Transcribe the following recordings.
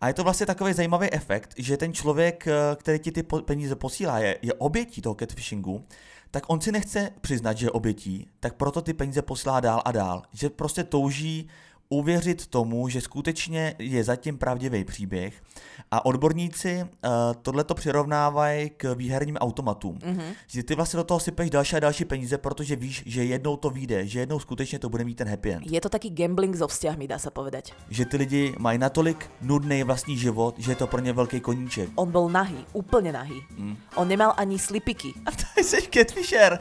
A je to vlastně takový zajímavý efekt, že ten člověk, eh, který ti ty peníze posílá, je, je obětí toho catfishingu, tak on si nechce přiznat, že je obětí, tak proto ty peníze posílá dál a dál. Že prostě touží uvěřit tomu, že skutečně je zatím pravdivý příběh a odborníci uh, eh, tohle to přirovnávají k výherním automatům. Mm-hmm. Že ty vlastně do toho sypeš další a další peníze, protože víš, že jednou to vyjde, že jednou skutečně to bude mít ten happy end. Je to taky gambling so vzťahmi, dá se povedať. Že ty lidi mají natolik nudný vlastní život, že je to pro ně velký koníček. On byl nahý, úplně nahý. Mm. On nemal ani slipiky. A to jsi catfisher.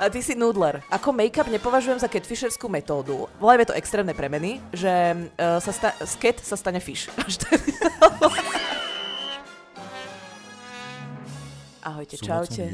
A ty si nudler. Ako make-up nepovažujem za catfisherskú metódu. Volajme to extrémne premeny, že uh, sa sta- z cat sa stane fish. Ahojte, čaute.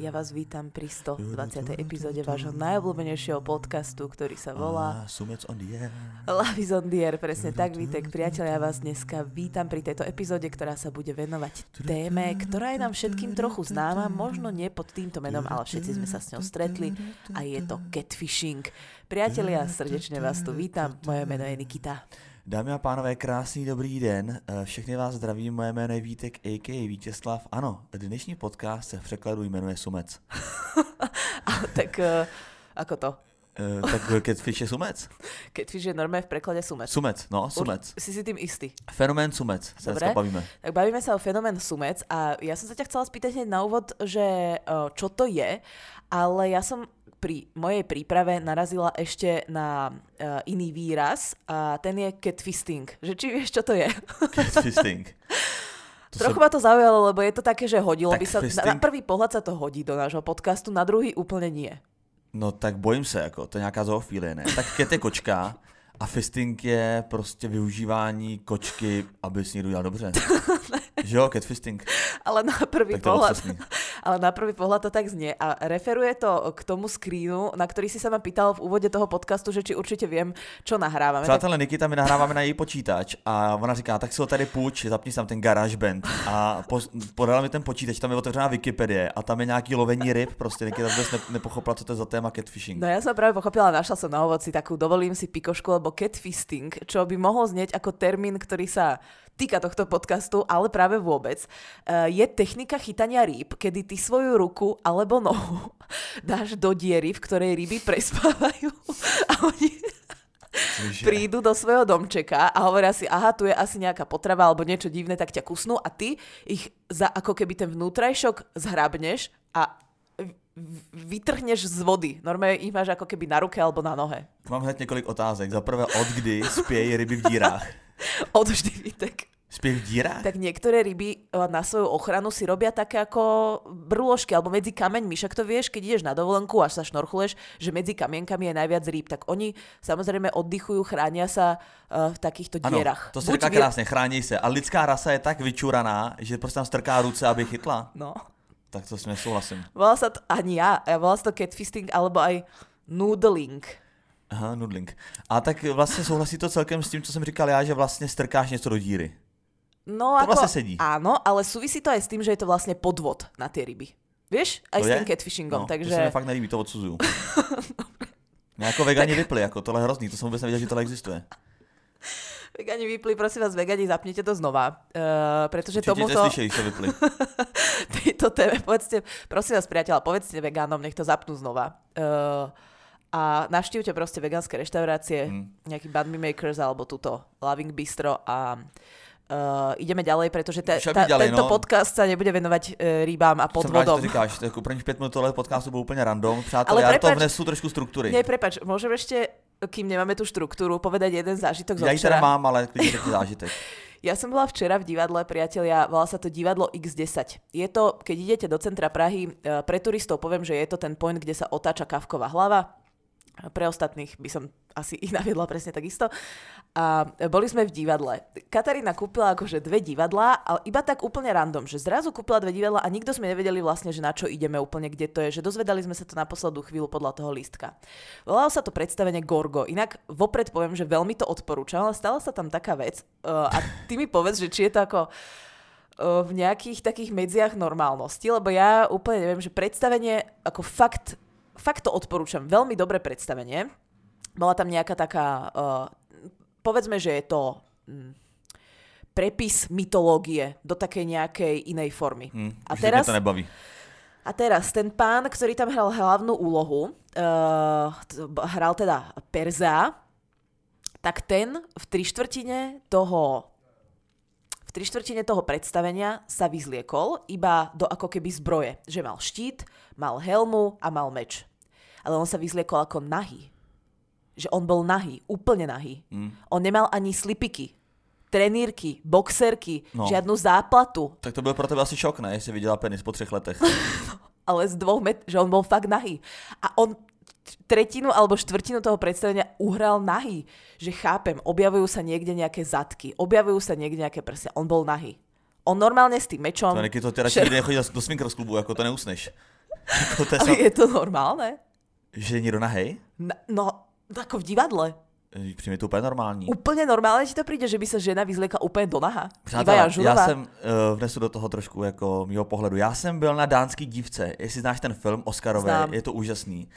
Ja vás vítam pri 120. epizóde vášho najobľúbenejšieho podcastu, ktorý sa volá Sumec on the air. Love is on the air, presne tak, Vítek. Priatelia, ja vás dneska vítam pri tejto epizóde, ktorá sa bude venovať téme, ktorá je nám všetkým trochu známa, možno nie pod týmto menom, ale všetci sme sa s ňou stretli a je to catfishing. Priatelia, srdečne vás tu vítam. Moje meno je Nikita. Dámy a pánové, krásný dobrý den. Eh, všechny vás zdravím, moje jméno je Vítek, a.k.a. Vítězslav. Ano, dnešní podcast se v překladu jmenuje Sumec. a, tak uh, ako to? Uh, tak Catfish je sumec. Catfish je normálně v překladě sumec. Sumec, no, sumec. Ur, si si tím istý. Fenomén sumec, se dneska bavíme. Tak bavíme se o fenomén sumec a já jsem se tě chcela spýtať na úvod, že čo to je, ale já jsem pri mojej príprave narazila ešte na uh, iný výraz a ten je catfisting. Že či vieš, čo to je? Catfisting. To Trochu sa... ma to zaujalo, lebo je to také, že hodilo tak by sa... Fisting... Na prvý pohľad sa to hodí do nášho podcastu, na druhý úplne nie. No tak bojím se, jako, to je nějaká zoofílie, ne? Tak cat je kočka a fisting je prostě využívání kočky, aby si někdo udělal dobře. že jo, catfisting. Ale na prvý pohľad, ale na prvý pohľad to tak znie. A referuje to k tomu screenu, na ktorý si sa ma pýtal v úvode toho podcastu, že či určite viem, čo nahrávame. Přátelé, tak... Nikita, my nahráváme na její počítač a ona říká, tak si ho tady půjč, zapni tam ten GarageBand. A po, podala mi ten počítač, tam je otevřená Wikipedie a tam je nějaký lovení ryb, prostě Nikita vůbec ne, nepochopila, co to je za téma catfishing. No já jsem právě pochopila, našla jsem na ovoci takú, dovolím si pikošku, lebo catfisting, čo by mohol znieť ako termín, ktorý sa týka tohto podcastu, ale práve vôbec, eh, je technika chytania rýb, kedy ty svoju ruku alebo nohu dáš do diery, v ktorej ryby prespávajú a oni prídu do svojho domčeka a hovoria si, aha, tu je asi nejaká potrava alebo niečo divné, tak ťa kusnú. A ty ich za ako keby ten vnútrajšok zhrabneš a vytrhneš z vody. Normálně ich máš ako keby na ruke alebo na nohe. Mám hned několik otázek. Za prvé, od kdy spějí ryby v dírách? od vždy, Vítek. Spie v dírách? Tak niektoré ryby eh, na svoju ochranu si robia také ako brúložky alebo medzi kameňmi. Však to vieš, keď ideš na dovolenku až sa šnorchuleš, že medzi kamienkami je najviac rýb. Tak oni samozrejme oddychujú, chránia sa uh, v takýchto ano, dierách. to se říká krásně, chrání se. A lidská rasa je tak vyčuraná, že prostě tam strká ruce, aby chytla. No. Tak to s nesouhlasím. Volá sa to, ani ja, volá sa to catfisting alebo aj noodling. Aha, noodling. A tak vlastně souhlasí to celkem s tím, co jsem říkal já, že vlastně strkáš něco do díry. No to ako, vlastne sedí. Áno, ale súvisí to aj s tým, že je to vlastne podvod na tie ryby. Vieš? Aj to s tým catfishingom. No, takže... To sa mi fakt nelíbí, to odsuzuju. jako vegani tak... vypli, jako tohle je hrozný, to jsem vůbec nevěděl, že tohle existuje. Vegani vypli, prosím vás, vegani, zapněte to znova, uh, pretože Určite tomuto... Slyšeli, že vypli. Tejto téme, povedzte, prosím vás, priateľa, povedzte vegánom, nech to zapnú znova. Uh, a navštívte proste vegánske reštaurácie, hmm. nejaký Banh Makers alebo túto Loving Bistro a Uh, ideme ďalej, pretože te, ta, ďalej, tento no. podcast sa nebude venovať uh, rýbám a podvodom. Jsem rád, že to říkáš, tak prvních pět minut tohle podcastu byl úplně random. Přátelé, já to vnesu trošku struktury. Ne, prepač, môžem ešte, kým nemáme tu štruktúru, povedať jeden zážitok Ja ich teda mám, ale zážitek. Ja som bola včera v divadle, priatelia, volá sa to divadlo X10. Je to, keď idete do centra Prahy, eh, pre turistov poviem, že je to ten point, kde sa otáča kavková hlava, pre ostatných by som asi ich naviedla presne takisto. A boli sme v divadle. Katarína kúpila akože dve divadlá, ale iba tak úplne random, že zrazu kúpila dve divadla a nikto sme nevedeli vlastne, že na čo ideme úplne, kde to je, že dozvedali sme sa to na poslednú chvíľu podľa toho lístka. Volalo sa to predstavenie Gorgo, inak vopred poviem, že veľmi to odporúčam, ale stala sa tam taká vec uh, a ty mi povedz, že či je to ako uh, v nejakých takých medziach normálnosti, lebo ja úplne neviem, že predstavenie ako fakt fakt to odporúčam. Veľmi dobré predstavenie. Bola tam nejaká taká, uh, povedzme, že je to um, prepis mytológie do takej nejakej inej formy. Hm, a teraz, to nebaví. a teraz ten pán, ktorý tam hral hlavnú úlohu, uh, hral teda Perza, tak ten v tri štvrtine toho v tri štvrtine toho predstavenia sa vyzliekol iba do ako keby zbroje. Že mal štít, mal helmu a mal meč. Ale on sa vyzliekol ako nahý. Že on bol nahý, úplne nahý. Mm. On nemal ani slipiky, trenírky, boxerky, no. No. žiadnu záplatu, Tak to byl pro tebe asi šok, ne? Jestli viděla penis po třech letech. ale z dvoch met, že on bol fakt nahý. A on tretinu alebo štvrtinu toho predstavenia uhral nahý. Že chápem, objavujú sa niekde nejaké zadky, objavujú sa niekde nejaké prsia. On bol nahý. On normálne s tým mečom... To to radši šer- nechodil do swinkers klubu, jako to neusneš. Jako to je Ale je to normálne? Že je někdo nahej? Na, no, ako v divadle. Přijde mi to úplně normální. Úplne normálne ti to príde, že by sa žena vyzliekla úplne do naha. Přátelé, já jsem uh, vnesu do toho trošku jako mýho pohledu. Já jsem byl na dánský dívce, jestli znáš ten film Oscarové, Znám. je to úžasný.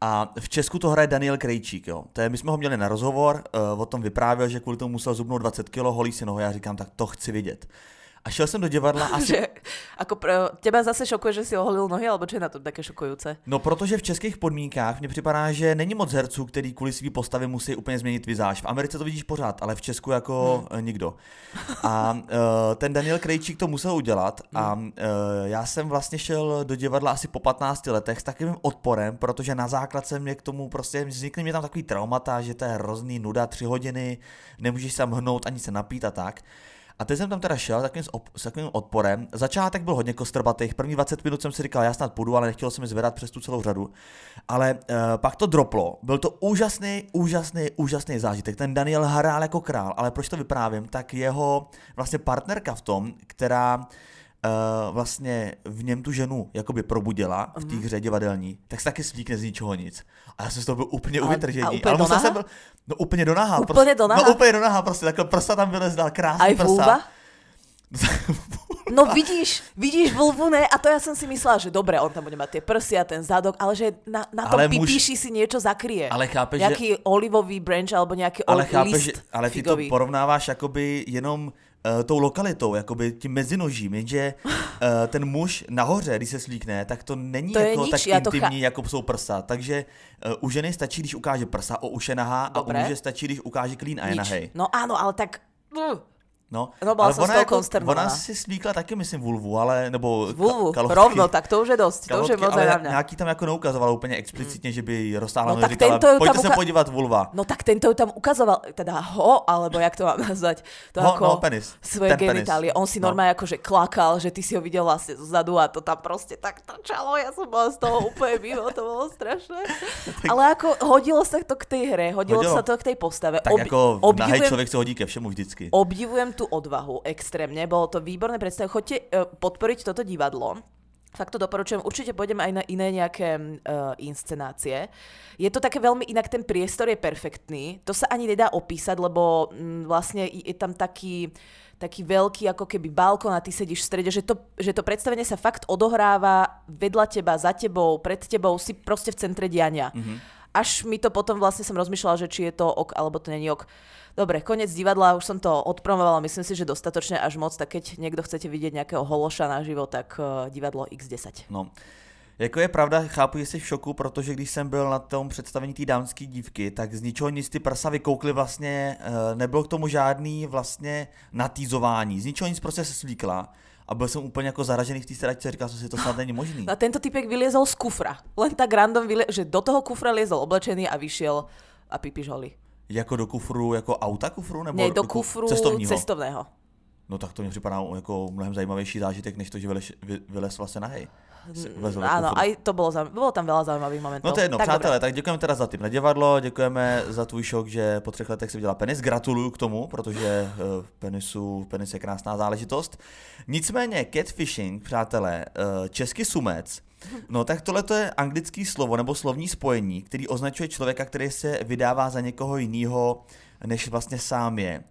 A v Česku to hraje Daniel Krejčík, jo. To je, my jsme ho měli na rozhovor, uh, o tom vyprávěl, že kvůli tomu musel zubnout 20 kg, holí si nohu, já říkám, tak to chci vidět. A šel jsem do divadla asi Že, ako pre, teba zase šokuje, že si oholil nohy, alebo čo je na to také šokujúce? No, protože v českých podmínkách mně připadá, že není moc herců, který kvůli svý postavě musí úplně změnit vizáž. V Americe to vidíš pořád, ale v Česku jako hmm. nikdo. A uh, ten Daniel Krejčík to musel udělat a uh, já jsem vlastně šel do divadla asi po 15 letech s takovým odporem, protože na základce mě k tomu prostě vznikly mě tam takový traumata, že to je hrozný nuda, tři hodiny, nemůžeš se mhnout ani se napít a tak. A teď jsem tam teda šel takovým, s takovým odporem. Začátek byl hodně kostrbatých. První 20 minut jsem si říkal, já snad půjdu, ale nechtělo se mi zvedat přes tu celou řadu. Ale uh, pak to droplo. Byl to úžasný, úžasný, úžasný zážitek. Ten Daniel hrál jako král, ale proč to vyprávím? Tak jeho vlastně partnerka v tom, která uh, vlastně v něm tu ženu jakoby probudila v té hře divadelní, tak se taky slíkne z ničeho nic. A já jsem z toho byl úplně A- a uvytržený. úplně ale musel jsem byl, no úplně do naha. Úplně prostě, do naha? No úplně do naha, prostě takhle prsa tam vylezdal, krásný Aj prsa. No vidíš, vidíš vulvu, ne? A to ja som si myslela, že dobre, on tam bude mať tie prsia, ten zadok, ale že na, na tom Ale muž- pipíši si niečo zakrie. Ale chápeš, že- Nejaký olivový branch alebo nejaký Ale chápeš, list že, ale ty figový. to porovnáváš jakoby jenom uh, tou lokalitou, jakoby tím mezinožím, jenže uh, ten muž nahoře, když se slíkne, tak to není To jako nič, tak intimní, jako jsou prsa. Takže uh, u ženy stačí, když ukáže prsa, o už je nahá, a u muže stačí, když ukáže klín a je nahej. No áno, ale tak... Uh, No, No, bola som z ona, toho jako, ona si slíkla taky, myslím, vulvu, ale, nebo vulvu, ka- kalhotky. rovno, tak to už je dosť. To už je moc ale na nějaký tam jako neukazovala úplně explicitně, že by roztáhla, No tak říkala, tento tam pojďte se uka- podívat vulva. No tak tento ju tam ukazoval, teda ho, alebo jak to mám nazvať, to Ho, ako no, penis. svoje Ten genitálie. On si No. normálne akože klakal, že ty si ho videl vlastne zozadu a to tam proste tak trčalo, ja som bola z toho úplne mimo, to bolo strašné. Ale ako hodilo sa to k tej hre, hodilo, Hodilo. sa to k tej postave. Tak Ob- jako obdivujem, člověk se hodí ke všemu vždycky. obdivujem tú odvahu extrémne, bolo to výborné predstavenie. Choďte uh, podporiť toto divadlo. Fakt to doporučujem. Určite pôjdeme aj na iné nejaké uh, inscenácie. Je to také veľmi inak, ten priestor je perfektný. To sa ani nedá opísať, lebo mm, vlastne je tam taký taký veľký ako keby balkón a ty sedíš v strede, že to, že to predstavenie sa fakt odohráva vedľa teba, za tebou, pred tebou, si proste v centre diania. Mm-hmm. Až mi to potom vlastne som rozmýšľala, že či je to ok, alebo to není ok. Dobre, koniec divadla, už som to odpromovala, myslím si, že dostatočne až moc, tak keď niekto chcete vidieť nejakého hološa naživo, tak uh, divadlo X10. No. Jako je pravda, chápu, že jsi v šoku, protože když jsem byl na tom představení té dánské dívky, tak z ničeho nic ty prsa vykoukly vlastně, eh, nebylo k tomu žádný vlastně natýzování, z ničeho nic prostě se slíkla a byl jsem úplně jako zaražený v té sedačce, říkal jsem si, to snad není možný. A tento typek vyliezol z kufra. Len tak random, vylie- že do toho kufra liezol oblečený a vyšiel a pipiš. Jako do kufru, jako auta kufru? Nebo Nie, do ku- kufru cestovního? cestovného. No tak to mi připadá jako mnohem zajímavější zážitek, než to, že vylez, vy, vylez vlastně. Si vlezl do Áno, kufru. aj to bolo, bolo tam veľa zaujímavých momentov. No to je jedno, tak přátelé, dobre. tak děkujeme teda za tým na divadlo, děkujeme za tvůj šok, že po třech letech si viděla penis, gratuluju k tomu, protože uh, penisu, penis je krásná záležitost. Nicméně catfishing, přátelé, uh, český sumec, no tak tohle to je anglický slovo nebo slovní spojení, který označuje člověka, který se vydává za někoho jiného, než vlastně sám je.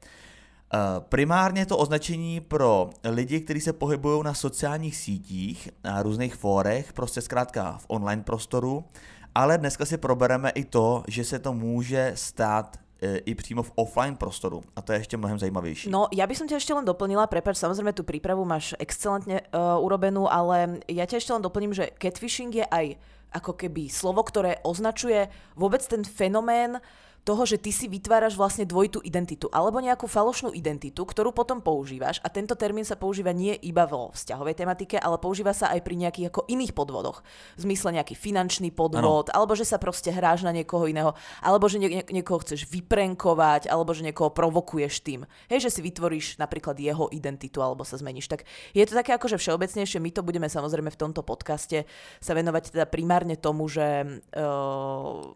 Uh, Primárně to označení pro lidi, kteří se pohybují na sociálních sítích, na různých fórech, prostě zkrátka v online prostoru, ale dneska si probereme i to, že se to může stát e, i přímo v offline prostoru. A to je ještě mnohem zajímavější. No, ja by som ťa ešte len doplnila, prepač, samozrejme tú prípravu máš excelentne uh, urobenú, ale ja ťa ešte len doplním, že catfishing je aj ako keby slovo, ktoré označuje vôbec ten fenomén uh, toho, že ty si vytváraš vlastne dvojitú identitu alebo nejakú falošnú identitu, ktorú potom používaš a tento termín sa používa nie iba vo vzťahovej tematike, ale používa sa aj pri nejakých ako iných podvodoch. V zmysle nejaký finančný podvod, ano. alebo že sa proste hráš na niekoho iného, alebo že nie, niekoho chceš vyprenkovať, alebo že niekoho provokuješ tým. Hej, že si vytvoríš napríklad jeho identitu alebo sa zmeníš. Tak je to také akože všeobecnejšie, my to budeme samozrejme v tomto podcaste sa venovať teda primárne tomu, že uh,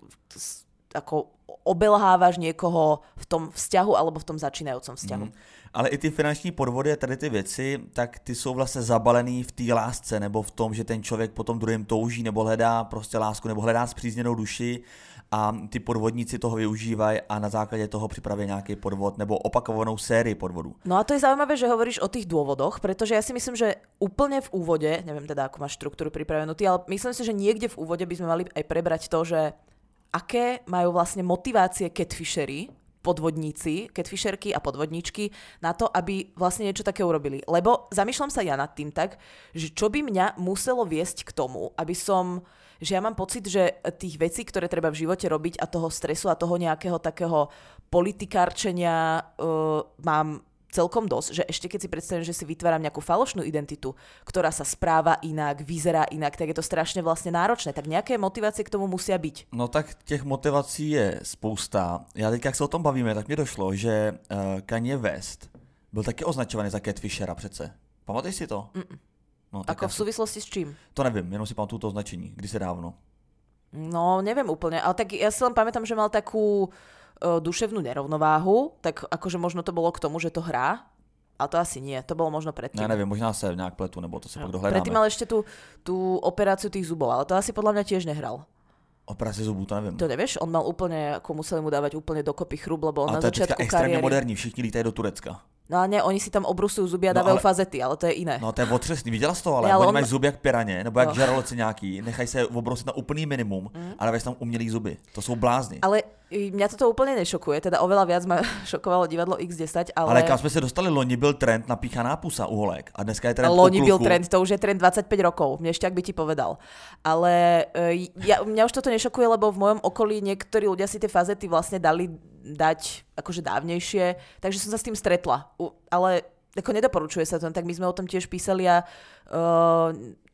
ako obelhávaš někoho v tom vzťahu alebo v tom začínajícím vzťahu. Mm. Ale i ty finanční podvody a tady ty věci, tak ty jsou vlastně zabalený v té lásce nebo v tom, že ten člověk potom druhým touží nebo hledá prostě lásku nebo hledá zpřízněnou duši a ty podvodníci toho využívají a na základě toho připraví nějaký podvod nebo opakovanou sérii podvodů. No a to je zaujímavé, že hovoríš o tých dôvodoch, pretože ja si myslím, že úplne v úvode, neviem teda, ako máš štruktúru pripravenú ty, ale myslím si, že niekde v úvode by sme mali aj prebrať to, že aké majú vlastne motivácie catfishery, podvodníci, catfisherky a podvodníčky na to, aby vlastne niečo také urobili. Lebo zamýšľam sa ja nad tým tak, že čo by mňa muselo viesť k tomu, aby som že ja mám pocit, že tých vecí, ktoré treba v živote robiť a toho stresu a toho nejakého takého politikárčenia uh, mám celkom dosť, že ešte keď si predstavím, že si vytváram nejakú falošnú identitu, ktorá sa správa inak, vyzerá inak, tak je to strašne vlastne náročné. Tak nejaké motivace k tomu musia byť. No tak těch motivací je spousta. Já teď, jak se o tom bavíme, tak mi došlo, že uh, Kanye West byl taky označovaný za catfishera přece. Pamatuješ si to? Mm-mm. No, Ako v souvislosti s čím? To nevím, jenom si pamatuju to označení, kdy se dávno. No, neviem úplne, ale tak ja si len pamätám, že mal takú duševnú nerovnováhu, tak akože možno to bolo k tomu, že to hrá, a to asi nie, to bolo možno predtým. Ja neviem, možná sa nejak pletu, nebo to sa no. pak dohľadáme. Predtým mal ešte tú, tú operáciu tých zubov, ale to asi podľa mňa tiež nehral. Operácie zubů, to nevím. To nevieš? On mal úplne, ako museli mu dávať úplne dokopy chrub, lebo on a na začiatku kariéry... extrémně moderní, všichni lítají do Turecka. No a ne, oni si tam obrusují zuby a no, dávají ale... fazety, ale to je jiné. No to je otřesný, viděla jsi to, ale, ale oni on... mají zuby jak piraně, nebo jak no. žraloci nějaký, nechají se obrusit na úplný minimum, mm. ale dávají tam umělý zuby. To jsou blázni. Ale Mňa toto úplne nešokuje, teda oveľa viac ma šokovalo divadlo X10, ale... Ale kam sme sa dostali, loni byl trend na píchaná pusa u holek a dneska je trend Loni byl trend, to už je trend 25 rokov, mne ešte by ti povedal. Ale uh, ja, mňa už toto nešokuje, lebo v mojom okolí niektorí ľudia si tie fazety vlastne dali dať akože dávnejšie, takže som sa s tým stretla. Ale ako nedoporučuje sa to, tak my sme o tom tiež písali a uh,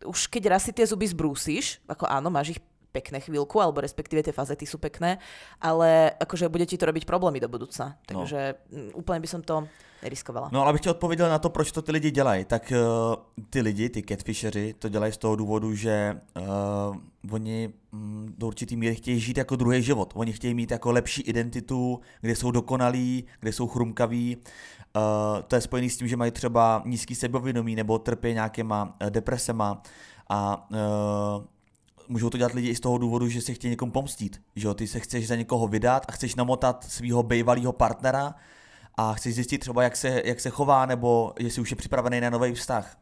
už keď raz si tie zuby zbrúsiš, ako áno, máš ich pekné chvíľku, alebo respektíve tie fazety sú pekné, ale akože bude ti to robiť problémy do budúcna. No. Takže no. úplne by som to neriskovala. No ale abych ti odpověděl na to, proč to ty lidi dělají, tak uh, ty lidi, ty catfishery, to dělají z toho důvodu, že uh, oni um, do určitý míry chtějí žít jako druhý život. Oni chtějí mít jako lepší identitu, kde jsou dokonalí, kde jsou chrumkaví. Uh, to je spojený s tím, že mají třeba nízký sebevědomí nebo trpí nějakýma depresema a uh, můžou to dělat lidi i z toho důvodu, že si chtějí někomu pomstít. Že jo? Ty se chceš za někoho vydat a chceš namotat svého bývalého partnera a chceš zjistit třeba, jak se, jak se chová, nebo jestli už je připravený na nový vztah.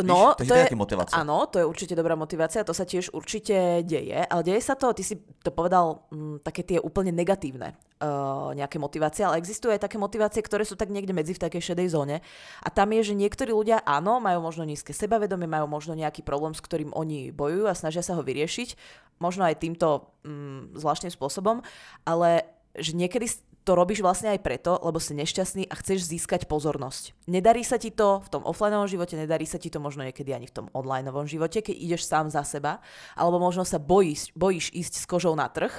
No, Víš, to je, je motivace. Áno, to je určite dobrá motivácia, to sa tiež určite deje, ale deje sa to, ty si to povedal, m, mm, také tie úplne negatívne uh, nejaké motivácie, ale existujú aj také motivácie, ktoré sú tak niekde medzi v takej šedej zóne a tam je, že niektorí ľudia áno, majú možno nízke sebavedomie, majú možno nejaký problém, s ktorým oni bojujú a snažia sa ho vyriešiť, možno aj týmto m, mm, zvláštnym spôsobom, ale že niekedy to robíš vlastne aj preto, lebo si nešťastný a chceš získať pozornosť. Nedarí sa ti to v tom offlineovom živote, nedarí sa ti to možno niekedy ani v tom onlineovom živote, keď ideš sám za seba, alebo možno sa bojíš, bojíš ísť s kožou na trh,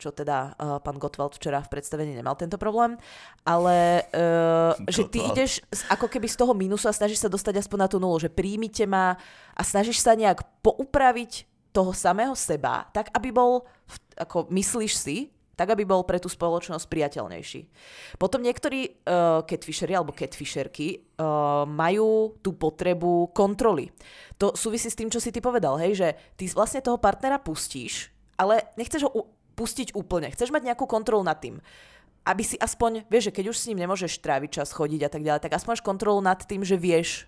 čo teda uh, pán Gottwald včera v predstavení nemal tento problém, ale uh, že ty ideš ako keby z toho mínusu a snažíš sa dostať aspoň na tú nulu, že príjmite ma a snažíš sa nejak poupraviť toho samého seba, tak aby bol, ako myslíš si, tak aby bol pre tú spoločnosť priateľnejší. Potom niektorí uh, catfishery alebo catfisherky uh, majú tú potrebu kontroly. To súvisí s tým, čo si ty povedal, hej, že ty vlastne toho partnera pustíš, ale nechceš ho pustiť úplne. Chceš mať nejakú kontrolu nad tým aby si aspoň, vieš, že keď už s ním nemôžeš tráviť čas, chodiť a tak ďalej, tak aspoň máš kontrolu nad tým, že vieš,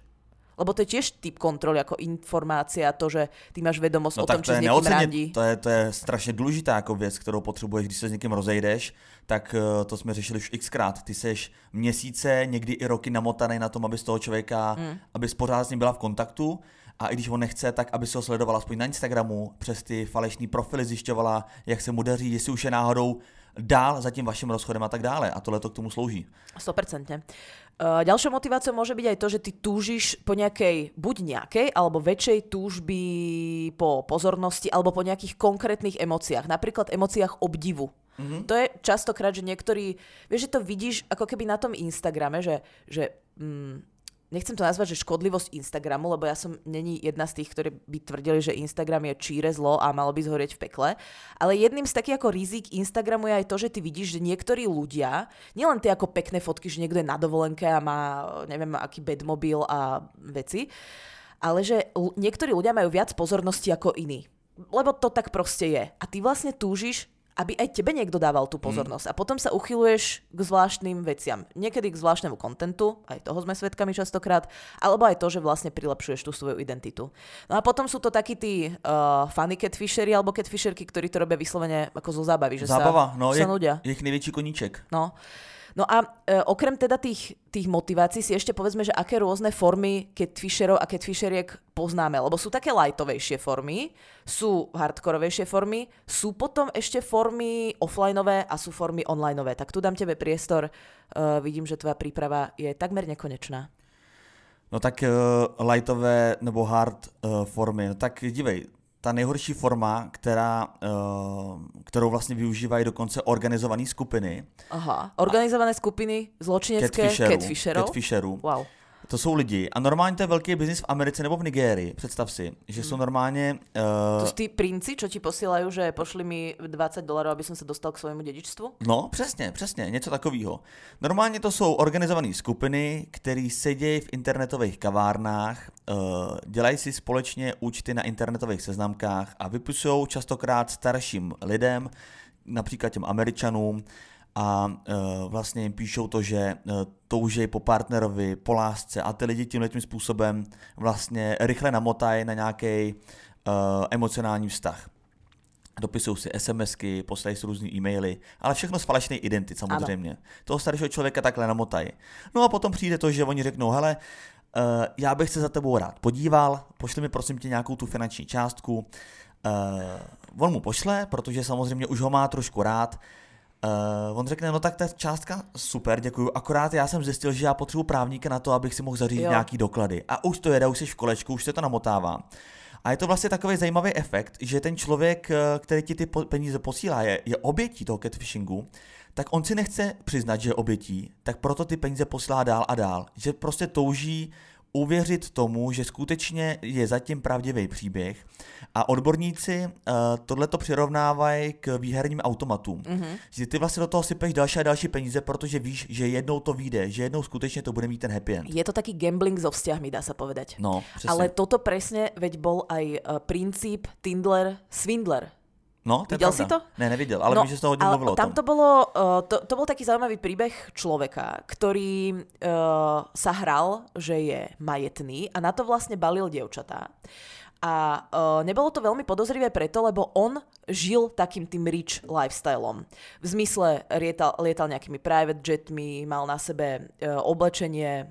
Lebo to je tiež typ kontroly, ako informácia, to, že ty máš vedomosť No o tom, či to s neocenit, randí. to, je, to je strašně důležitá jako věc, kterou potřebuješ, když se s někým rozejdeš, tak eh, to jsme řešili už xkrát. Ty seš měsíce, někdy i roky namotaný na tom, aby z toho člověka, mm. aby pořád s ním byla v kontaktu a i když on nechce, tak aby se ho sledovala aspoň na Instagramu, přes ty falešní profily zjišťovala, jak se mu daří, jestli už je náhodou dál za tím vaším rozchodem a tak dále. A tohle to k tomu slouží. 100%. Uh, ďalšou motiváciou môže byť aj to, že ty túžiš po nejakej, buď nejakej, alebo väčšej túžby po pozornosti, alebo po nejakých konkrétnych emóciách. Napríklad emóciách obdivu. Mm-hmm. To je častokrát, že niektorí, vieš, že to vidíš ako keby na tom Instagrame, že, že mm, nechcem to nazvať, že škodlivosť Instagramu, lebo ja som není jedna z tých, ktorí by tvrdili, že Instagram je číre zlo a malo by zhorieť v pekle. Ale jedným z takých ako rizik Instagramu je aj to, že ty vidíš, že niektorí ľudia, nielen tie ako pekné fotky, že niekto je na dovolenke a má, neviem, aký bedmobil a veci, ale že niektorí ľudia majú viac pozornosti ako iní. Lebo to tak proste je. A ty vlastne túžiš aby aj tebe niekto dával tú pozornosť. A potom sa uchyluješ k zvláštnym veciam. Niekedy k zvláštnemu kontentu, aj toho sme svedkami častokrát, alebo aj to, že vlastne prilepšuješ tú svoju identitu. No a potom sú to takí tí uh, funny catfishery alebo catfisherky, ktorí to robia vyslovene ako zo zábavy. Že Zábava, sa, no, sa je, nudia. ich největší koníček. No. No a e, okrem teda tých, tých motivácií si ešte povedzme, že aké rôzne formy catfisherov a catfisheriek poznáme. Lebo sú také lightovejšie formy, sú hardkorovejšie formy, sú potom ešte formy offlineové a sú formy onlineové. Tak tu dám tebe priestor. Uh, vidím, že tvoja príprava je takmer nekonečná. No tak uh, lightové nebo hard uh, formy, no tak dívej, ta nejhorší forma, která, uh, kterou vlastně využívají dokonce organizované skupiny, Aha. Organizované skupiny zločinecké catfisherů, catfisherů, Wow. To jsou lidi. A normálně to je velký biznis v Americe nebo v Nigérii, představ si, že jsou normálně... To Uh, sú tí princi, čo ti posielajú, že pošli mi 20 dolarov, aby som sa dostal k svojmu dedičstvu? No, přesně, přesně, něco takového. Normálně to jsou organizované skupiny, které sedějí v internetových kavárnách, uh, dělají si společně účty na internetových seznamkách a vypisují častokrát starším lidem, například těm Američanům, a uh, vlastně jim píšou to, že uh, toužejí po partnerovi, po lásce a ty lidi tímhle tím způsobem vlastně rychle namotají na nějaký uh, emocionální vztah. Dopisují si SMSky, posílají si různé e-maily, ale všechno z falešné identity samozřejmě. Ano. Toho staršího člověka takhle namotají. No a potom přijde to, že oni řeknou, hele, uh, já bych se za tebou rád podíval, pošli mi prosím tě nějakou tu finanční částku. Uh, on mu pošle, protože samozřejmě už ho má trošku rád. Uh, on řekne, no tak ta částka, super, děkuju, akorát já jsem zjistil, že já potřebuji právníka na to, abych si mohl zařídit Jo. nějaký doklady. A už to jede, už jsi v kolečku, už se to namotává. A je to vlastně takový zajímavý efekt, že ten člověk, eh, který ti ty peníze posílá, je, je obětí toho catfishingu, tak on si nechce přiznat, že je obětí, tak proto ty peníze posílá dál a dál. Že prostě touží uvěřit tomu, že skutečně je zatím pravdivý příběh a odborníci uh, tohle to přirovnávají k výherním automatům. Mm-hmm. Že ty vlastně do toho sypeš další a další peníze, protože víš, že jednou to vyjde, že jednou skutečně to bude mít ten happy end. Je to taký gambling so vzťahmi, dá sa povedať. No, přesně. Ale toto presne, veď bol aj uh, princíp Tindler Swindler. No, to Viděl jsi to? Ne, neviděl, ale no, že jsi to hodně ale mluvil o tam to bolo, uh, to, to bol taký zaujímavý príbeh človeka, ktorý uh, sa hral, že je majetný a na to vlastne balil dievčatá. A uh, nebolo to veľmi podozrivé preto, lebo on žil takým tým rich lifestylom. V zmysle lietal, lietal nejakými private jetmi, mal na sebe uh, oblečenie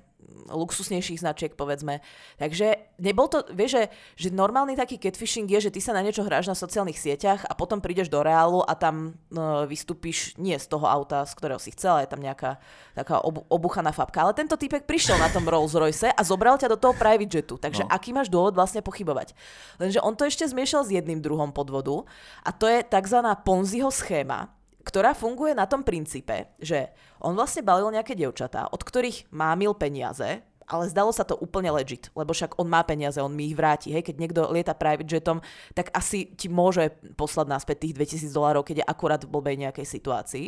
luxusnejších značiek, povedzme. Takže nebol to, vieš, že, že normálny taký catfishing je, že ty sa na niečo hráš na sociálnych sieťach a potom prídeš do reálu a tam no, vystúpiš nie z toho auta, z ktorého si chcela, je tam nejaká taká ob, obuchaná fabka. Ale tento typek prišiel na tom Rolls Royce a zobral ťa do toho private jetu. Takže No. aký máš dôvod vlastne pochybovať? Lenže on to ešte zmiešal s jedným druhom podvodu a to je tzv. Ponziho schéma, ktorá funguje na tom princípe, že on vlastne balil nejaké dievčatá, od ktorých mámil peniaze, ale zdalo sa to úplne legit, lebo však on má peniaze, on mi ich vráti. Hej, keď niekto lieta private jetom, tak asi ti môže poslať naspäť tých 2000 dolárov, keď je akurát v blbej nejakej situácii.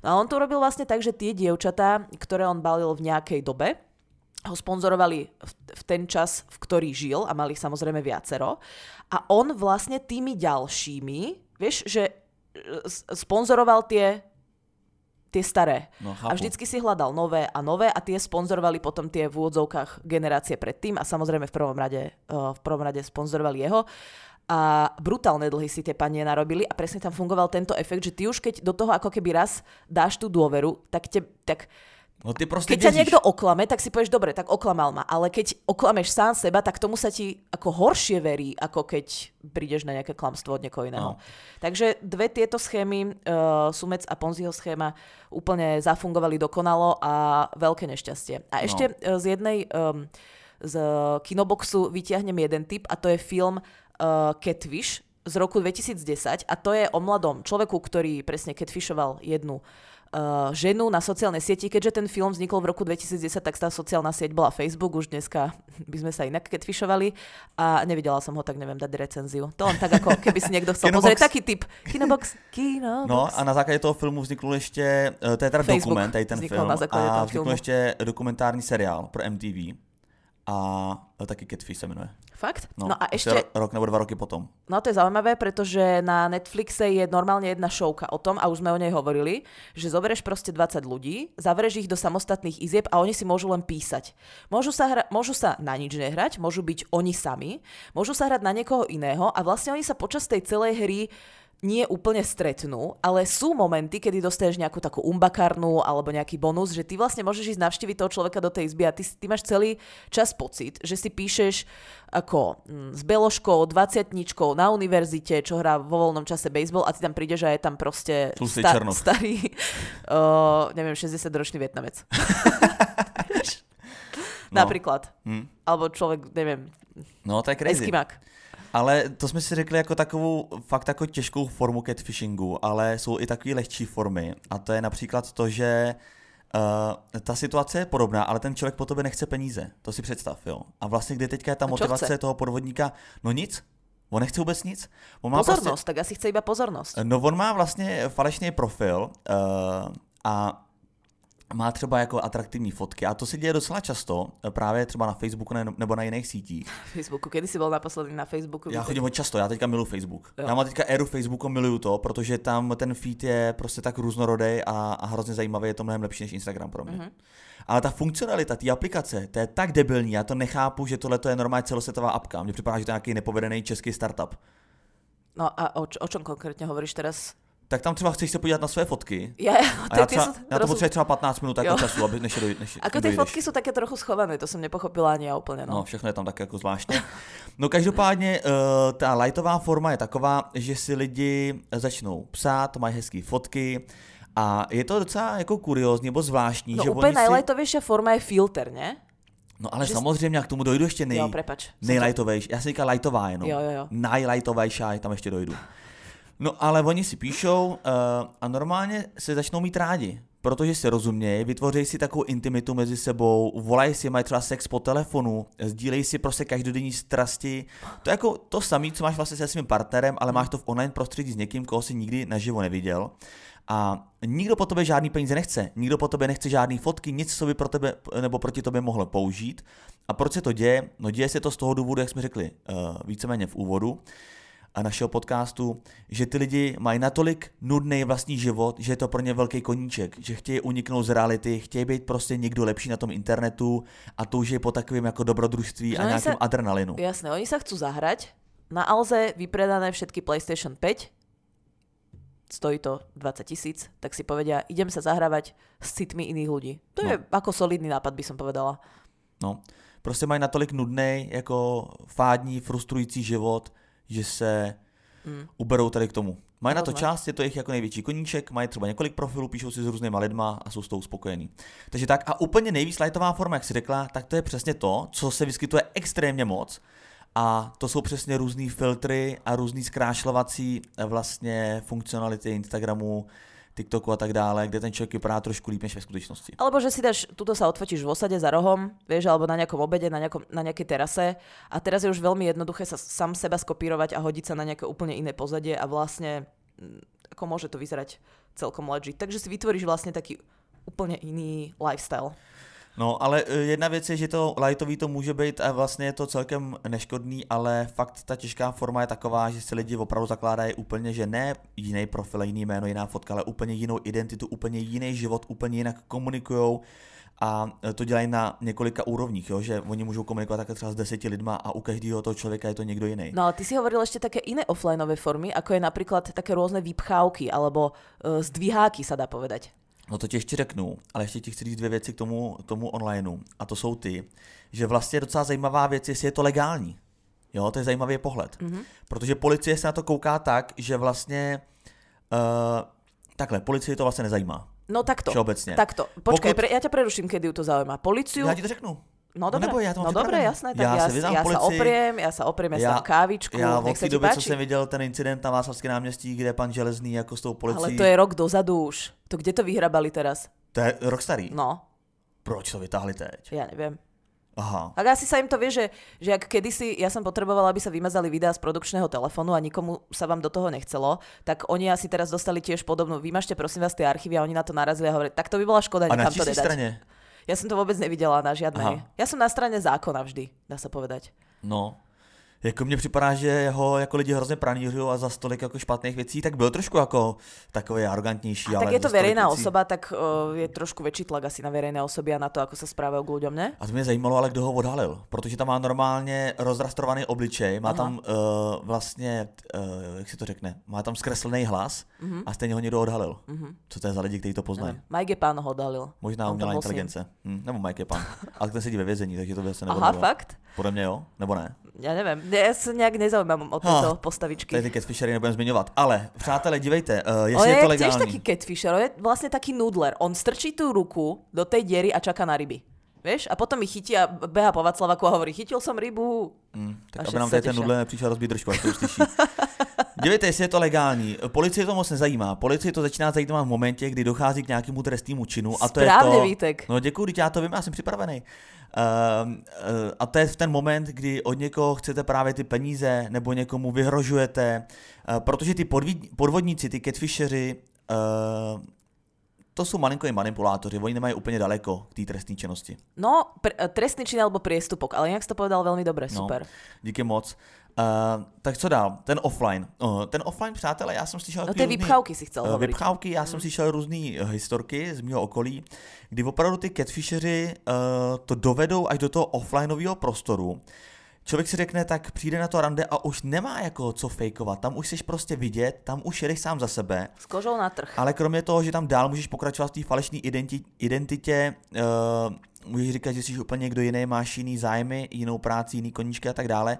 No a on to robil vlastne tak, že tie dievčatá, ktoré on balil v nejakej dobe, ho sponzorovali v, ten čas, v ktorý žil a mali ich samozrejme viacero. A on vlastne tými ďalšími, vieš, že sponzoroval tie tie staré. No, a vždycky si hľadal nové a nové a tie sponzorovali potom tie v úvodzovkách generácie predtým a samozrejme v prvom rade, uh, v prvom rade sponzorovali jeho a brutálne dlhy si tie panie narobili a presne tam fungoval tento efekt, že ty už keď do toho ako keby raz dáš tú dôveru, tak, te, tak No ty proste keď ťa niekto oklame, tak si povieš, dobre, tak oklamal ma. Ale keď oklameš sám seba, tak tomu sa ti ako horšie verí, ako keď prídeš na nejaké klamstvo od niekoho iného. No. Takže dve tieto schémy, uh, Sumec a Ponziho schéma, úplne zafungovali dokonalo a veľké nešťastie. A no. ešte no. z jednej um, z kinoboxu vytiahnem jeden tip a to je film uh, Catfish z roku 2010 a to je o mladom človeku, ktorý presne catfishoval jednu uh, ženu na sociálnej sieti. Keďže ten film vznikol v roku 2010, tak tá sociálna sieť bola Facebook, už dneska by sme sa inak catfishovali a nevidela som ho, tak neviem dať recenziu. To on tak ako, keby si niekto chcel pozrieť, taký typ. Kinobox, Kinobox. No a na základě toho filmu vznikl ještě, uh, to je teda Facebook dokument, tady ten film, na a vznikl filmu. ještě dokumentární seriál pro MTV a taky Catfish se jmenuje. Fakt? No, no a ešte... Rok nebo dva roky potom. No to je zaujímavé, pretože na Netflixe je normálne jedna showka o tom, a už sme o nej hovorili, že zoberieš proste 20 ľudí, zavrieš ich do samostatných izieb a oni si môžu len písať. Môžu sa, hra... môžu sa na nič nehrať, môžu byť oni sami, môžu sa hrať na niekoho iného a vlastne oni sa počas tej celej hry nie úplne stretnú, ale sú momenty, kedy dostaneš nejakú takú umbakarnú alebo nejaký bonus, že ty vlastne môžeš ísť navštíviť toho človeka do tej izby a ty, ty máš celý čas pocit, že si píšeš ako mm, s Beloškou, 20 na univerzite, čo hrá vo voľnom čase baseball a ty tam prídeš a je tam proste sta- starý, uh, neviem, 60-ročný Vietnamec. no. Napríklad. Hmm. Alebo človek, neviem, No, to je crazy. Eskimak. Ale to jsme si řekli jako takovou fakt jako těžkou formu catfishingu, ale jsou i takové lehčí formy. A to je například to, že Uh, ta situace je podobná, ale ten člověk po tobě nechce peníze. To si představ, jo. A vlastně kde teďka je ta motivace toho podvodníka? No nic. On nechce vůbec nic. On má pozornost, prostě, tak asi chce iba pozornost. No on má vlastně falešný profil uh, a má třeba jako atraktivní fotky a to se děje docela často, právě třeba na Facebooku nebo na jiných sítích. Facebooku, kedy jsi byl naposledy na Facebooku? Já chodím často, já teďka miluji Facebook. Jo. Já mám teďka éru Facebooku, miluju to, protože tam ten feed je prostě tak různorodý a, a hrozně zajímavý, je to mnohem lepší než Instagram pro mě. Mm-hmm. Ale ta funkcionalita té aplikace, to je tak debilní, já to nechápu, že tohle je normálně celosvětová apka. Mně připadá, že to je nějaký nepovedený český startup. No a o, o čom konkrétně hovoríš teraz? Tak tam třeba chceš se podívat na své fotky. Je, a já, třeba, já to potřebuji třeba 15 minut jako času, aby než, dojít, než Ako ty fotky jsou také trochu schované, to jsem nepochopila ani já úplně. No. no, všechno je tam tak jako zvláštně. No každopádně uh, ta lightová forma je taková, že si lidi začnou psát, mají hezké fotky, a je to docela jako kuriózní nebo zvláštní. No že úplně nejlightovější si... forma je filter, ne? No ale že samozřejmě, k tomu dojdu ještě nej, jo, prepač, nejlightovější. Já jsem říkal lightová jenom. Jo, jo, jo. Najlightovější, tam ještě dojdu. No ale oni si píšou uh, a normálně se začnou mít rádi, protože si rozumějí, vytvoří si takovou intimitu mezi sebou, volají si, mají třeba sex po telefonu, sdílejí si prostě každodenní strasti. To je jako to samé, co máš vlastně se svým partnerem, ale máš to v online prostředí s někým, koho si nikdy naživo neviděl. A nikdo po tobě žádný peníze nechce, nikdo po tobě nechce žádný fotky, nic, co by pro tebe nebo proti tobě mohlo použít. A proč se to děje? No děje se to z toho důvodu, jak jsme řekli uh, víceméně v úvodu, a našeho podcastu, že ty lidi mají natolik nudný vlastní život, že je to pro ně velký koníček, že chtějí uniknout z reality, chtějí být prostě někdo lepší na tom internetu a touží po takovém jako dobrodružství a nějakém sa, adrenalinu. Jasné, oni sa chcú zahrať, na Alze vypredané všetky PlayStation 5, stojí to 20 tisíc, tak si povedia, idem sa zahrávať s citmi iných ľudí. To no. je ako solidný nápad, by som povedala. No, prostě mají natolik nudný, jako fádní, frustrující život, že se mm. uberou tady k tomu. Mají na to čas, je to jejich jako největší koníček, mají třeba několik profilů, píšou si s různýma lidma a jsou s tou spokojení. Takže tak a úplně nejvíc lightová forma, jak si řekla, tak to je přesně to, co se vyskytuje extrémně moc. A to jsou přesně různé filtry a různý zkrášlovací eh, vlastně funkcionality Instagramu, TikToku a tak dále, kde ten človek vypadá trošku líp než ve skutečnosti. Alebo že si dáš, tuto sa odfotíš v osade za rohom, vieš, alebo na nejakom obede, na, nejakom, na nejakej terase a teraz je už veľmi jednoduché sa sám seba skopírovať a hodiť sa na nejaké úplne iné pozadie a vlastne mm, ako môže to vyzerať celkom legit. Takže si vytvoríš vlastne taký úplne iný lifestyle. No, ale eh, jedna věc je, že to lightový to může být a vlastně je to celkem neškodný, ale fakt ta těžká forma je taková, že si lidi opravdu zakládají úplně, že ne jiný profil, jiný jméno, jiná fotka, ale úplně jinou identitu, úplně jiný život, úplně jinak komunikujou a eh, to dělají na několika úrovních, jo? že oni můžou komunikovat také třeba s deseti lidma a u každého toho člověka je to někdo jiný. No ale ty si hovoril ešte také iné offlineové formy, ako je napríklad také rôzne vypchávky alebo uh, zdviháky sa dá povedať. No to ti ještě řeknu, ale ještě ti chci říct dvě věci k tomu, tomu onlineu. A to jsou ty, že vlastně docela zajímavá věc, jestli je to legální. Jo, to je zajímavý pohled. Mm-hmm. Protože policie se na to kouká tak, že vlastně uh, takhle, policie to vlastně nezajímá. No takto. Všeobecně. Takto. Počkaj, Pokud- pre, ja ťa preruším, kedy to zaujíma. Policiu? Já ti to řeknu. No dobre, nebo já to mám no připravený. jasné, tak Já ja, se vydám sa policii. opriem, ja sa opriem, ja, si dám kávičku, já od sa té ti doby, co jsem viděl ten incident na Václavském náměstí, kde pan Železný jako s tou policií, Ale to je rok dozadu už. To kde to vyhrabali teraz? to je rok starý. No, Proč to vytáhli teď? ja neviem. Aha. Tak asi sa im to vie, že, že ak kedysi ja som potrebovala, aby sa vymazali videá z produkčného telefónu a nikomu sa vám do toho nechcelo, tak oni asi teraz dostali tiež podobnú, vymažte prosím vás tie archívy a oni na to narazili a hovorili, tak to by bola škoda A na nikam to nedať. straně? Ja som to vôbec nevidela na žiadnej. Aha. Ja som na strane zákona vždy, dá sa povedať. No. Jako mně připadá, že ho jako lidi hrozně pranířují a za stolik jako špatných věcí, tak byl trošku jako takový arrogantnější. A ale tak je to verejná věcí- osoba, tak uh, je trošku väčší tlak asi na verejné osoby a na to, ako sa správajú k ľuďom, ne? A to mě zajímalo, ale kdo ho odhalil, protože tam má normálně rozrastrovaný obličej, má Aha. tam uh, vlastně, uh, jak se to řekne, má tam zkreslený hlas Mhm. a stejně ho někdo odhalil. Co to je za lidi, kteří to poznají? Neviem. Mike Pán ho odhalil. Možná On umělá inteligence. Hm, nebo Mike pan. Ale ten sedí ve vězení, takže to by se Aha, nevodilo. fakt? Podle mě jo, nebo ne? Ja neviem. Ja sa nejak nezaujímam o tieto Ah, postavičky. Tady ty catfishery nebudeme zmiňovat. Ale, přátelé, dívejte, uh, On jestli je je to legální. taký catfisher, on je vlastne taký nudler. On strčí tú ruku do tej diery a čaká na ryby. Vieš? A potom ich chytí a beha po Vaclavaku a hovorí, chytil som rybu. Hmm, tak A aby nám tady ten nudle nepřišel rozbít držku, až to uslyší. Dívejte, jestli je to legální. Policii to moc nezajímá. Policii to začíná zajímat v momentě, kdy dochází k nějakému trestnému činu. A to Správně, je to... Vítek. No děkuji, já to vím, já jsem připravený. Uh, uh, a to je v ten moment, kdy od někoho chcete právě ty peníze nebo někomu vyhrožujete, uh, protože ty podví- podvodníci, ty catfisheři, uh, to jsou malinko i manipulátoři, oni nemají úplně daleko k té trestné činnosti. No, pr- trestný čin alebo priestupok, ale inak si to povedal veľmi dobre, No, super. Díky moc. Uh, tak co dál? Ten offline. Uh, ten offline, přátelé, já jsem slyšel... No tie různý- vypchávky si chcel Eh, hovoriť. Vypchávky, já jsem slyšel různé historky z mého okolí, kdy opravdu ty catfisheři uh, to dovedou až do toho offlineového prostoru. Člověk si řekne, tak přijde na to rande a už nemá jako co fejkovat. Tam už jsi prostě vidět, tam už jedeš sám za sebe. S kožou na trh. Ale kromě toho, že tam dál můžeš pokračovat v té falešné identi- identitě, uh, můžeš říkat, že jsi úplně někdo jiný, máš jiný zájmy, jinou práci, jiný koníčky a tak dále,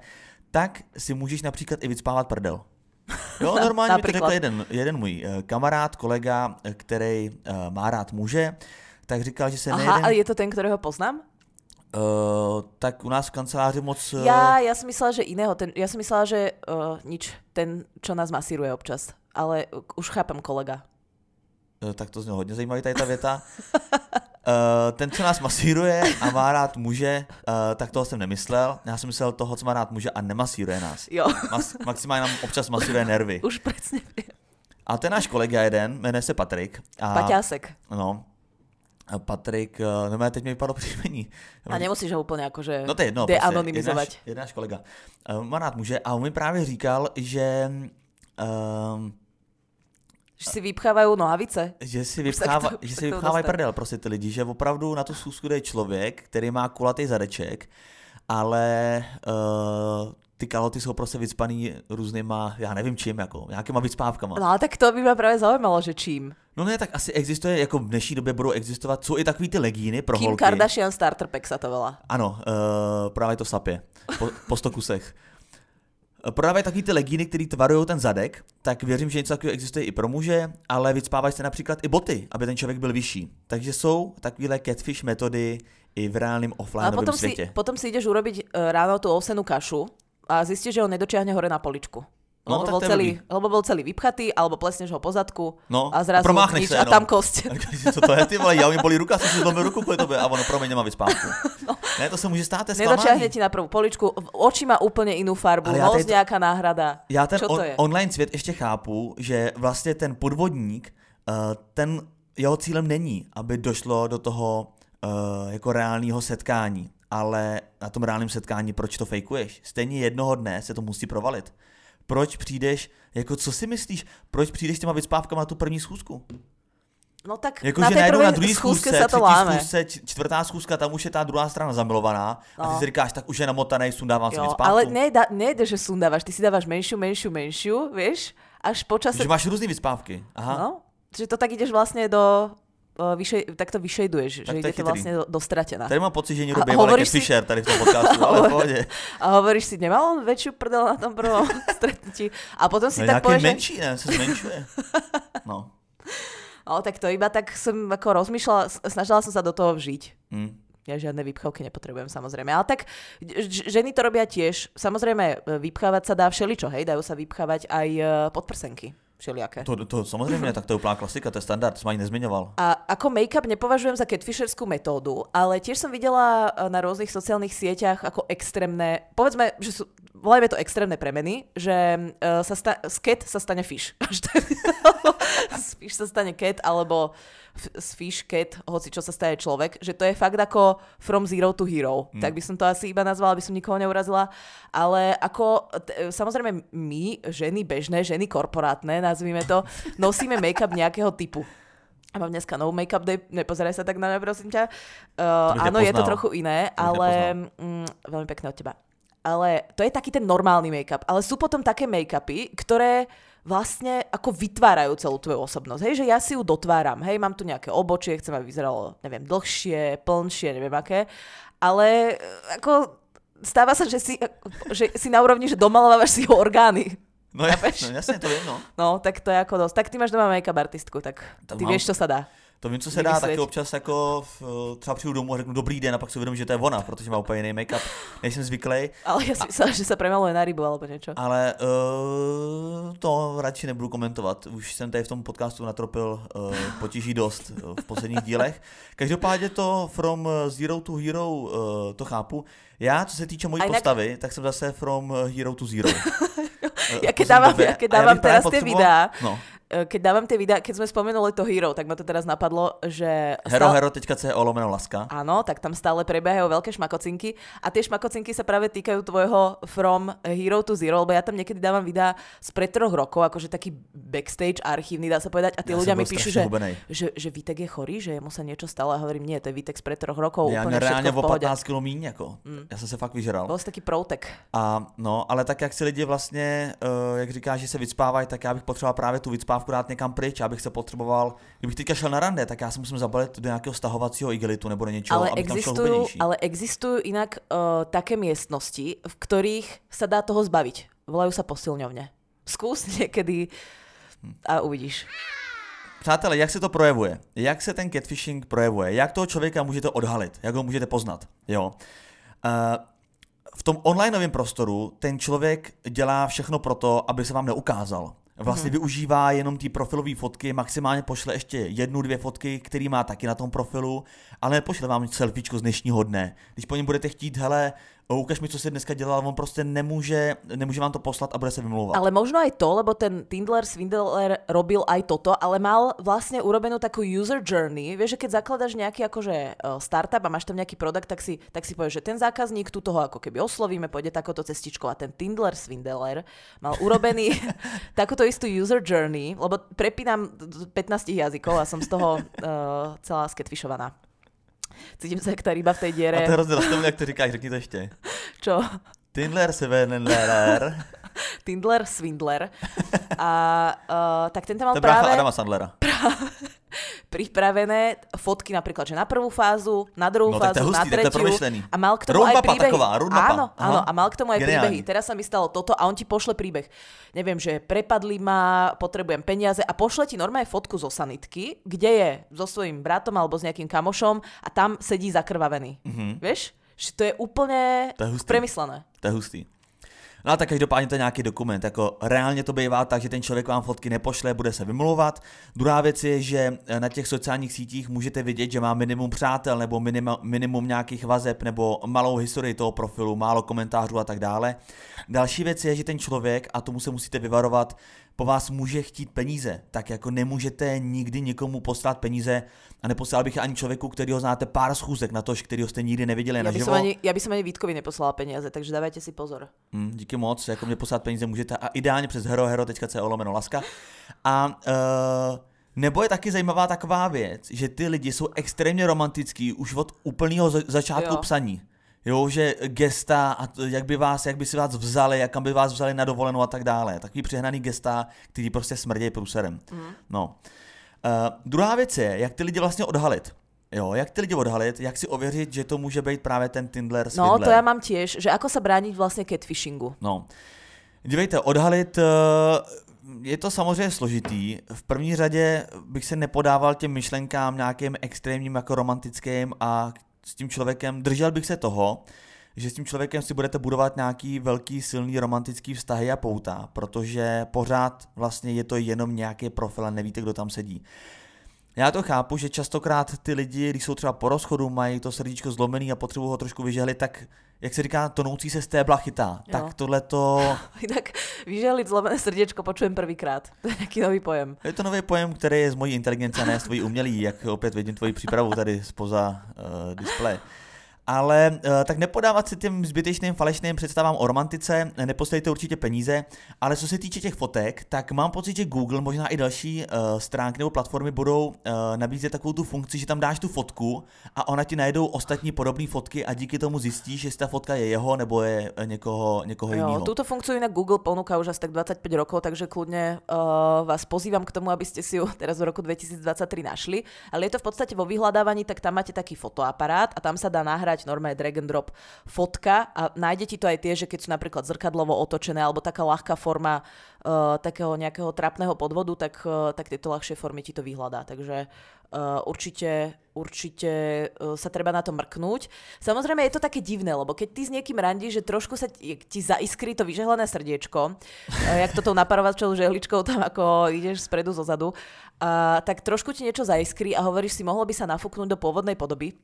tak si můžeš například i vycpávat prdel. Jo, normálně mi to řekl jeden, jeden můj eh, kamarád, kolega, eh, který uh, má rád muže, tak říkal, že se Aha, nejeden, ale je to ten, ktorého poznám? uh, tak u nás v kanceláři moc... eh, Ja, ja som myslela, že iného. Ten, ja som myslela, že uh, nič, ten, čo nás masíruje občas. Ale uh, už chápem kolega. Eh, tak to znělo hodně zajímavý tady ta věta. Uh, ten, co nás masíruje a má rád muže, uh, tak toho jsem nemyslel. Já jsem myslel toho, co má rád muže a nemasíruje nás. Jo, Mas, maximálně nám občas masíruje nervy. už viem. A ten náš kolega jeden, jmenuje se Patrik. A, Paťásek. No. Patrik, uh, no teď mi vypadlo příjmení. A nemusíš ho úplne akože No to je jedno, prostě, deanonymizovať. Jeden náš, jeden náš kolega. Má rád muže a on mi právě říkal, že... Um, Že si vypchávajú nohavice. Že si, se vypchává, to- že se si vypchávají prdel prostě ty lidi, že opravdu na tu schůzku jde člověk, který má kulatý zadeček, ale uh, ty kaloty jsou prostě vycpaný různýma, já nevím čím, jako nějakýma vycpávkama. No ale tak to by ma práve zaujímalo, že čím. No ne, tak asi existuje, jako v dnešní době budou existovat, jsou i takový ty legíny pro Kim holky. Kardashian Starter Pack sa to volá. Ano, uh, právě to sapě, po, po 100 kusech. Eh, Prodávají takový ty legíny, které tvarují ten zadek, tak věřím, že něco takového existuje i pro muže, ale vycpávají se například i boty, aby ten člověk byl vyšší. Takže jsou takovéhle catfish metody i v reálném offlineovém potom si, světě. potom si ideš urobiť uh, ráno tú ovsenú kašu a zistíš, že ho nedočiahne hore na poličku. No, lebo, bol celý, blbý. lebo bol celý vypchatý, alebo plesneš ho po zadku No, a zrazu promáchneš nič se a tam kosť. A si, co to je, ty vole, já mi bolí ruka, si si zlomil ruku kvůli tobě a ono, promiň, nemá vyspávku. No. Ne, to se může stát, je Nedočiahne zklamání. ti na prvú poličku, oči má úplne inú farbu, Ale to- nejaká náhrada. Já ten Čo to on, je? online svět ještě chápu, že vlastně ten podvodník, uh, ten jeho cílem není, aby došlo do toho uh, jako reálného setkání, ale na tom reálném setkání proč to fejkuješ? Stejně jednoho dne se to musí provalit. Proč přijdeš, jako co si myslíš, proč přijdeš těma vyspávkama na tu první schůzku? No tak Jako, na že najednou na druhý schůzce, sa to láme. schůzce, čtvrtá schůzka, tam už je ta druhá strana zamilovaná a ty No. si říkáš, tak už je namotaný, sundávám si Jo, vyspávku. ale nejde, nejde, že sundávaš, ty si dávaš menšiu, menšiu, menšiu, vieš, až počase... Že máš různý vyspávky. Aha. No, že to tak ideš vlastne do... o, Vyšej, tak to vyšejduješ, Tak že to je ide to chytrý. vlastne do, do stratená. Tady mám pocit, že A býval hovoríš si- Fisher tady v tom podcastu, ale v pohodě. A hovoríš si, nemal on väčšiu prdel na tom prvom stretnutí. A potom si No, tak povieš, menší, ne? Se zmenšuje. No. No, tak to iba tak som ako rozmýšľala, snažila som sa do toho vžiť. Hm. Ja žiadne vypchavky nepotrebujem samozrejme. Ale tak ženy to robia tiež. Samozrejme, e, vypchávať sa dá všeličo, hej? Dajú sa vypchávať aj e, podprsenky všelijaké. To, to samozřejmě, tak to je úplná klasika, to je standard, jsem ani nezmiňoval. A ako make-up nepovažujem za catfisherskú metódu, ale tiež som videla e, na rôznych sociálnych sieťach ako extrémne, povedzme, že sú, volajme to extrémne premeny, že uh, sa sta- z cat sa stane fish. Z fish sa stane cat, alebo f- z fish cat, hoci čo sa stane človek, že to je fakt ako from zero to hero. Hmm. Tak by som to asi iba nazvala, aby som nikoho neurazila. Ale ako, t- samozrejme my, ženy bežné, ženy korporátne, nazvime to, nosíme make-up nejakého typu. A mám dneska no make-up day, nepozeraj sa tak na mňa, prosím ťa. Uh, áno, je to trochu iné, ale mm, veľmi pekné od teba. Ale to je taký ten normálny make-up. Ale sú potom také make-upy, ktoré vlastne ako vytvárajú celú tvoju osobnosť. Hej, že ja si ju dotváram. Hej, mám tu nejaké obočie, chcem, aby vyzeralo, neviem, dlhšie, plnšie, neviem aké. Ale e, ako stáva sa, že si, že si na úrovni, že domalovávaš si jeho orgány. No jasně, no, jasně, to vím, no. No, tak to je ako dosť. Tak ty máš doma make-up artistku, tak To ty mám. vieš, čo sa dá. To vím, co se dá, taky občas jako v, třeba přijdu domů a řeknu dobrý den a pak si uvědomím, že to je ona, protože má úplně jiný make-up, nejsem zvyklý, Ale ja si myslela, že sa premaluje na rybu alebo niečo. ale uh, to radši nebudu komentovat. Už jsem tady v tom podcastu natropil uh, potíží dost uh, v posledních dílech. Každopádně to From Zero to Hero uh, to chápu. Já, co se týče mojí postavy, tak jsem zase From Hero to Zero. Ja keď v poslední dávam- době. ja keď A já dávam bych právě teraz potřeboval- videá, No. E, Keď dávam tie videá, keď sme spomenuli to Hero, tak ma to teraz napadlo, že... Hero, stále- hero, teďka co lomeno laska. Áno, tak tam stále prebiehajú veľké šmakocinky a tie šmakocinky sa práve týkajú tvojho From Hero to Zero, lebo ja tam niekedy dávam videá z pred troch rokov, akože taký backstage archívny, dá sa povedať, a tí Ja ľudia mi píšu, že, hubenej. že, že Vítek je chorý, že mu sa niečo stalo a hovorím, nie, to je Vítek z pred troch rokov, Já úplne v o pohode. 15 kg míň, jako. Já jsem se fakt vyžral. Bol si taký proutek. A no, ale tak jak si lidi vlastně, uh, jak říká, že se vycpávají, tak já bych potřeboval právě tu vycpávku dát někam pryč, abych se potřeboval, kdybych teďka šel na rande, tak já se musím zabalit do nějakého stahovacího igelitu nebo do něčeho, Ale abych tam šel ale existujú inak uh, také miestnosti, v ktorých sa dá toho zbaviť. Volajú sa posilňovne. Skús niekedy a uvidíš. Přátelé, jak se to projevuje? Jak se ten catfishing projevuje? Jak toho člověka můžete odhalit? Jak ho můžete poznat? Jo. Uh, v tom onlineovém prostoru ten člověk dělá všechno pro to, aby se vám neukázal. Vlastně hmm. využívá jenom ty profilové fotky, maximálně pošle ještě jednu, dvě fotky, který má taky na tom profilu, ale nepošle vám selfiečko z dnešního dne. Když po něm budete chtít, hele, ukaž mi, co jsi dneska dělal, on prostě nemůže, nemůže vám to poslat a bude se vymlouvat. Ale možno aj to, lebo ten Tindler Swindler robil aj toto, ale mal vlastne urobenú takú user journey. Vieš, že keď zakladaš nejaký akože eh, startup a máš tam nejaký produkt, tak si, tak si povieš, že ten zákazník tu toho ako keby oslovíme, pôjde takouto cestičkou a ten Tindler Swindler mal urobený takúto istú user journey, lebo prepínam d- d- 15 jazykov a som z toho uh, celá sketfishovaná. Cítim sa jak tá ryba v tej A diere. to je hrozně jak to říkáš, řekni to ještě. Čo? Tindler se Venenlerer. Tindler Swindler. A uh, tak ten tam mal To práve... Adama Sandlera. pripravené fotky napríklad, že na prvú fázu, na druhú No, fázu, hustý, na tretiu. A mal k tomu aj Roadmapa príbehy. taková, roadmapa. Áno, Aha. áno, a mal k tomu aj Geniální. príbehy. Teraz sa mi stalo toto a on ti pošle príbeh. Neviem, že prepadli ma, potrebujem peniaze a pošle ti normálne fotku zo sanitky, kde je so svojím bratom alebo s nejakým kamošom a tam sedí zakrvavený. Mhm. Vieš? Že to je úplne To je hustý. premyslené. To je hustý. No a tak každopádně to je nějaký dokument, jako reálně to bývá tak, že ten člověk vám fotky nepošle, bude se vymlouvat. Druhá věc je, že na těch sociálních sítích můžete vidět, že má minimum přátel nebo minimum, minimum nějakých vazeb nebo malou historii toho profilu, málo komentářů a tak dále. Další věc je, že ten člověk, a tomu se musíte vyvarovat, po vás může chtít peníze, tak jako nemůžete nikdy nikomu poslat peníze, A neposlal bych ani člověku, který ho znáte pár schůzek na to, který jste nikdy neviděli Ja by, naživo. som ani, Vítkovi neposlala peniaze, takže dávajte si pozor. Mm, díky moc, jako mě poslat peníze můžete a ideálně přes herohero.co lomeno laska. A uh, nebo je taky zajímavá taková věc, že ty lidi jsou extrémně romantický už od úplného za- začátku Jo. psaní. Jo, že gesta, a to, jak by vás, jak by si vás vzali, jak kam by vás vzali na dovolenou a tak dále. Takový přehnaný gesta, který prostě smrdějí průserem. Mhm. No. Uh, druhá věc je, jak ty lidi vlastně odhalit. Jo, jak ty lidi odhalit, jak si ověřit, že to může být právě ten Tindler No, Swindler. to ja mám tiež, že ako sa brániť vlastne catfishingu. No, dívejte, odhalit, eh, je to samozřejmě složitý. V první řadě bych se nepodával těm myšlenkám nějakým extrémním jako romantickým a s tím člověkem, držel bych se toho, že s tím člověkem si budete budovat nějaký velký, silný romantický vztahy a pouta, protože pořád vlastně je to jenom nějaký profil a nevíte, kdo tam sedí. Já to chápu, že častokrát ty lidi, když jsou třeba po rozchodu, mají to srdíčko zlomený a potřebují ho trošku vyžehlit, tak jak se říká, tonoucí se stébla chytá. Jo. Tak tohle to Inak vyželiť zlomené srdiečko počujem prvýkrát. To je nejaký nový pojem. je to nový pojem, který je z mojí inteligence a ne z tvojí umělý, jak opět vidím tvoji přípravu tady spoza uh, displeje. Ale uh, tak nepodávat si těm zbytečným falešným představám o romantice, neposílejte určitě peníze, ale co se týče těch fotek, tak mám pocit, že Google, možná i další uh, stránky nebo platformy budou uh, nabízet takovou tu funkci, že tam dáš tu fotku a ona ti najdou ostatní podobné fotky a díky tomu zjistíš, jestli ta fotka je jeho nebo je eh, někoho, někoho Jo, jiného. túto funkciu inak Google ponúka už asi tak 25 rokov, takže kľudne uh, vás pozývam k tomu, aby ste si ju teraz v roku 2023 našli. Ale je to v podstate vo vyhľadávaní, tak tam máte taký fotoaparát a tam sa dá nahrať normálne drag and drop fotka a nájde ti to aj tie, že keď sú napríklad zrkadlovo otočené alebo taká ľahká forma uh, takého nejakého trapného podvodu, tak, uh, tak tieto ľahšie formy ti to vyhľadá. Takže uh, určite, určite uh, sa treba na to mrknúť. Samozrejme je to také divné, lebo keď ty s niekým randíš, že trošku sa ti, ti zaiskrí to vyžehlené srdiečko, uh, jak to tou naparovačou žehličkou tam ako ideš spredu zo zadu, uh, tak trošku ti niečo zaiskrí a hovoríš si, mohlo by sa nafúknúť do pôvodnej podoby.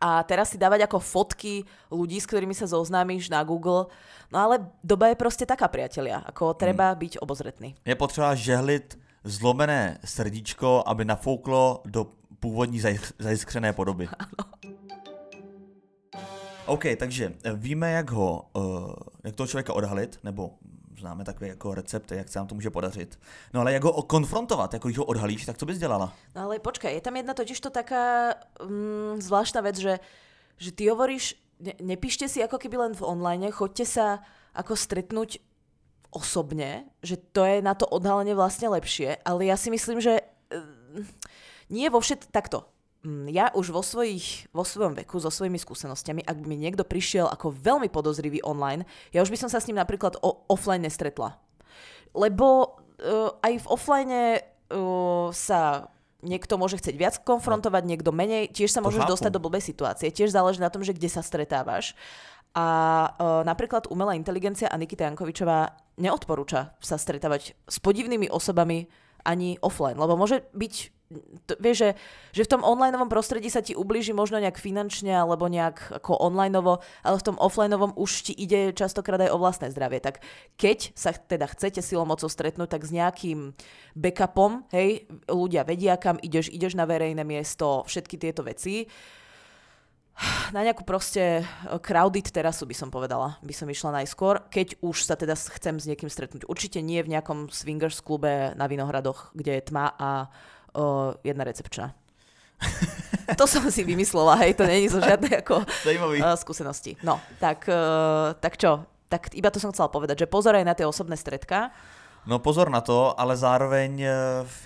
A teraz si dávať ako fotky ľudí, s ktorými sa zoznámíš na Google. No ale doba je proste taká, priatelia. Ako treba byť obozretný. Je potřeba žehlit zlomené srdíčko, aby nafouklo do původní zaj- zajiskřené podoby. OK, takže víme, jak ho, uh, jak toho člověka odhalit, nebo známe takové jako recepty, jak se nám to může podařit. No ale jak ho konfrontovat, jako když ho odhalíš, tak co bys dělala? No ale počkaj, je tam jedna totiž to taká mm, zvláštna vec, že, že ty hovoríš, ne, nepíšte si ako keby len v online, choďte sa ako stretnúť osobne, že to je na to odhalenie vlastne lepšie, ale ja si myslím, že mm, nie vo všet... Takto. Mm, Ja už vo, svojich, vo svojom veku, so svojimi skúsenostiami, ak by mi niekto prišiel ako veľmi podozrivý online, ja už by som sa s ním napríklad o, offline nestretla. Lebo uh, aj v offline uh, sa niekto môže chcieť viac konfrontovať, niekto menej, tiež sa môžeš dostať do blbej situácie, tiež záleží na tom, že kde sa stretávaš. A uh, napríklad umelá inteligencia a Nikita Jankovičová neodporúča sa stretávať s podivnými osobami ani offline, lebo môže byť to, vieš, že, že v tom onlineovom prostredí sa ti ublíži možno nejak finančne alebo nejak ako onlineovo, ale v tom offlineovom už ti ide častokrát aj o vlastné zdravie. Tak keď sa teda chcete silou mocou stretnúť, tak s nejakým backupom, hej, ľudia vedia, kam ideš, ideš na verejné miesto, všetky tieto veci. Na nejakú proste eh, crowded terasu by som povedala, by som išla najskôr, keď už sa teda chcem s niekým stretnúť. Určite nie v nejakom swingers klube na Vinohradoch, kde je tma a uh, jedna recepčná. to som si vymyslela, hej, to není zo žiadnej ako Zajímavý. uh, skúsenosti. No, tak, uh, tak čo? Tak iba to som chcela povedať, že pozor aj na tie osobné stredka. No pozor na to, ale zároveň eh,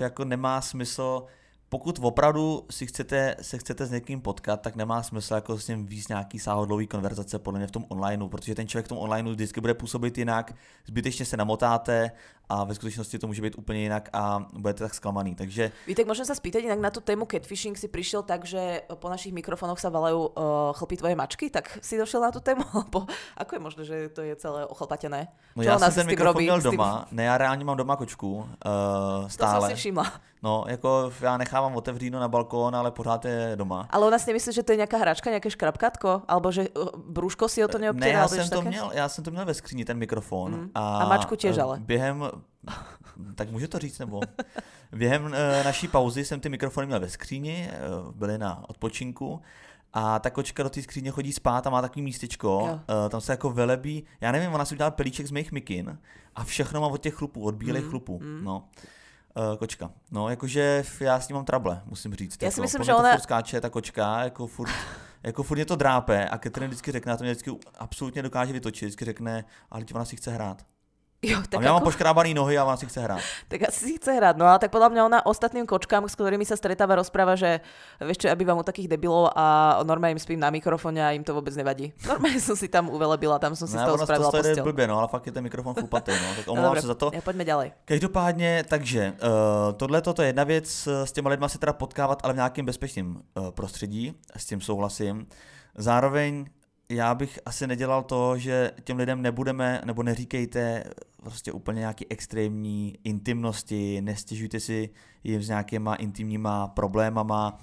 jako nemá smysl, pokud opravdu si chcete, se chcete s někým potkat, tak nemá smysl jako s ním víc nějaký sáhodlový konverzace podle mě v tom onlineu, protože ten člověk v tom onlineu vždycky bude působit jinak, zbytečně se namotáte a ve skutečnosti to může být úplně jinak a budete tak zklamaný. Takže Vítek, môžem sa spýtať, inak na tú tému catfishing si prišiel tak, že po našich mikrofónoch sa valajú uh, chlpy tvoje mačky, tak si došiel na tú tému? Lebo ako je možné, že to je celé ochlpatené? no Čo já ona jsem ten mikrofon robí? měl doma, ne, já reálně mám doma kočku, uh, To som stále. si všimla. No, jako já nechávám otevříno na balkón, ale pořád je doma. Ale u nás nemyslíš, že to je nějaká hračka, nějaké škrapkátko? Alebo že uh, brúško si o to neobtěral? Ne, já jsem, to měl, já jsem to měl ve skříni, ten mikrofon. Mm. A, a mačku těž ale. Během, tak můžu to říct, nebo? Během uh, naší pauzy jsem ty mikrofony měl ve skříni, uh, byly na odpočinku a ta kočka do té skříně chodí spát a má takový místečko, uh, tam se jako velebí, já nevím, ona si udělala pelíček z mých mikin a všechno má od těch chlupů, od bílých mm, chlupů, mm. no. Kočka. No, jakože já s ní mám trable, musím říct. Já jako, si myslím, že ona... furt skáče, ta kočka, jako furt, jako furt mě to drápe a Catherine vždycky řekne, a to mě vždycky absolutně dokáže vytočit, vždycky řekne, ale ona si chce hrát. Jo, tak a já ako... mám poškrábaný nohy a ona si chce hrať. tak asi si chce hrať, no a tak podľa mňa ona ostatným kočkám, s ktorými sa stretáva, rozpráva, že vieš čo, ja bývam u takých debilov a normálne im spím na mikrofóne a im to vôbec nevadí. Normálne som si tam uvelebila, tam som si no, z toho spravila to postel. blbě, no, ale fakt je ten mikrofon chlupatý, no, tak omlouvám no, se za to. Ja, poďme ďalej. Každopádně, takže uh, tohle to je jedna věc, s těma lidma se teda potkávat, ale v nějakém bezpečném uh, prostředí, s tím souhlasím. Zároveň já bych asi nedělal to, že těm lidem nebudeme, nebo neříkejte prostě úplně nějaký extrémní intimnosti, nestěžujte si jim s nějakýma intimníma problémama,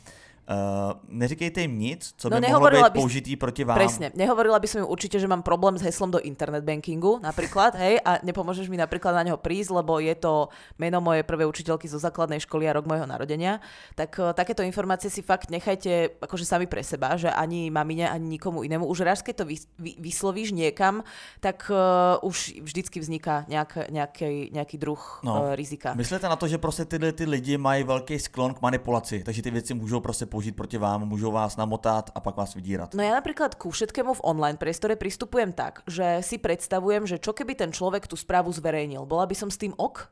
Uh, neříkejte im nic, co no, by mohlo být použitý proti vám. Presne. Nehovorila by som im určite, že mám problém s heslom do internet bankingu napríklad, hej, a nepomôžeš mi napríklad na neho prísť, lebo je to meno mojej prvej učiteľky zo základnej školy a rok mojho narodenia. Tak uh, takéto informácie si fakt nechajte akože sami pre seba, že ani mamine, ani nikomu inému. Už raz, keď to vy, vy, vyslovíš niekam, tak uh, už vždycky vzniká nejak, nejaký, nejaký druh no, uh, rizika. Myslíte na to, že prostě tyhle ty lidi mají velký sklon k manipulaci, takže ty věci můžou prostě použít použiť proti vám, môžu vás namotat a pak vás vydírat. No ja napríklad ku všetkému v online priestore pristupujem tak, že si predstavujem, že čo keby ten človek tú správu zverejnil. Bola by som s tým ok?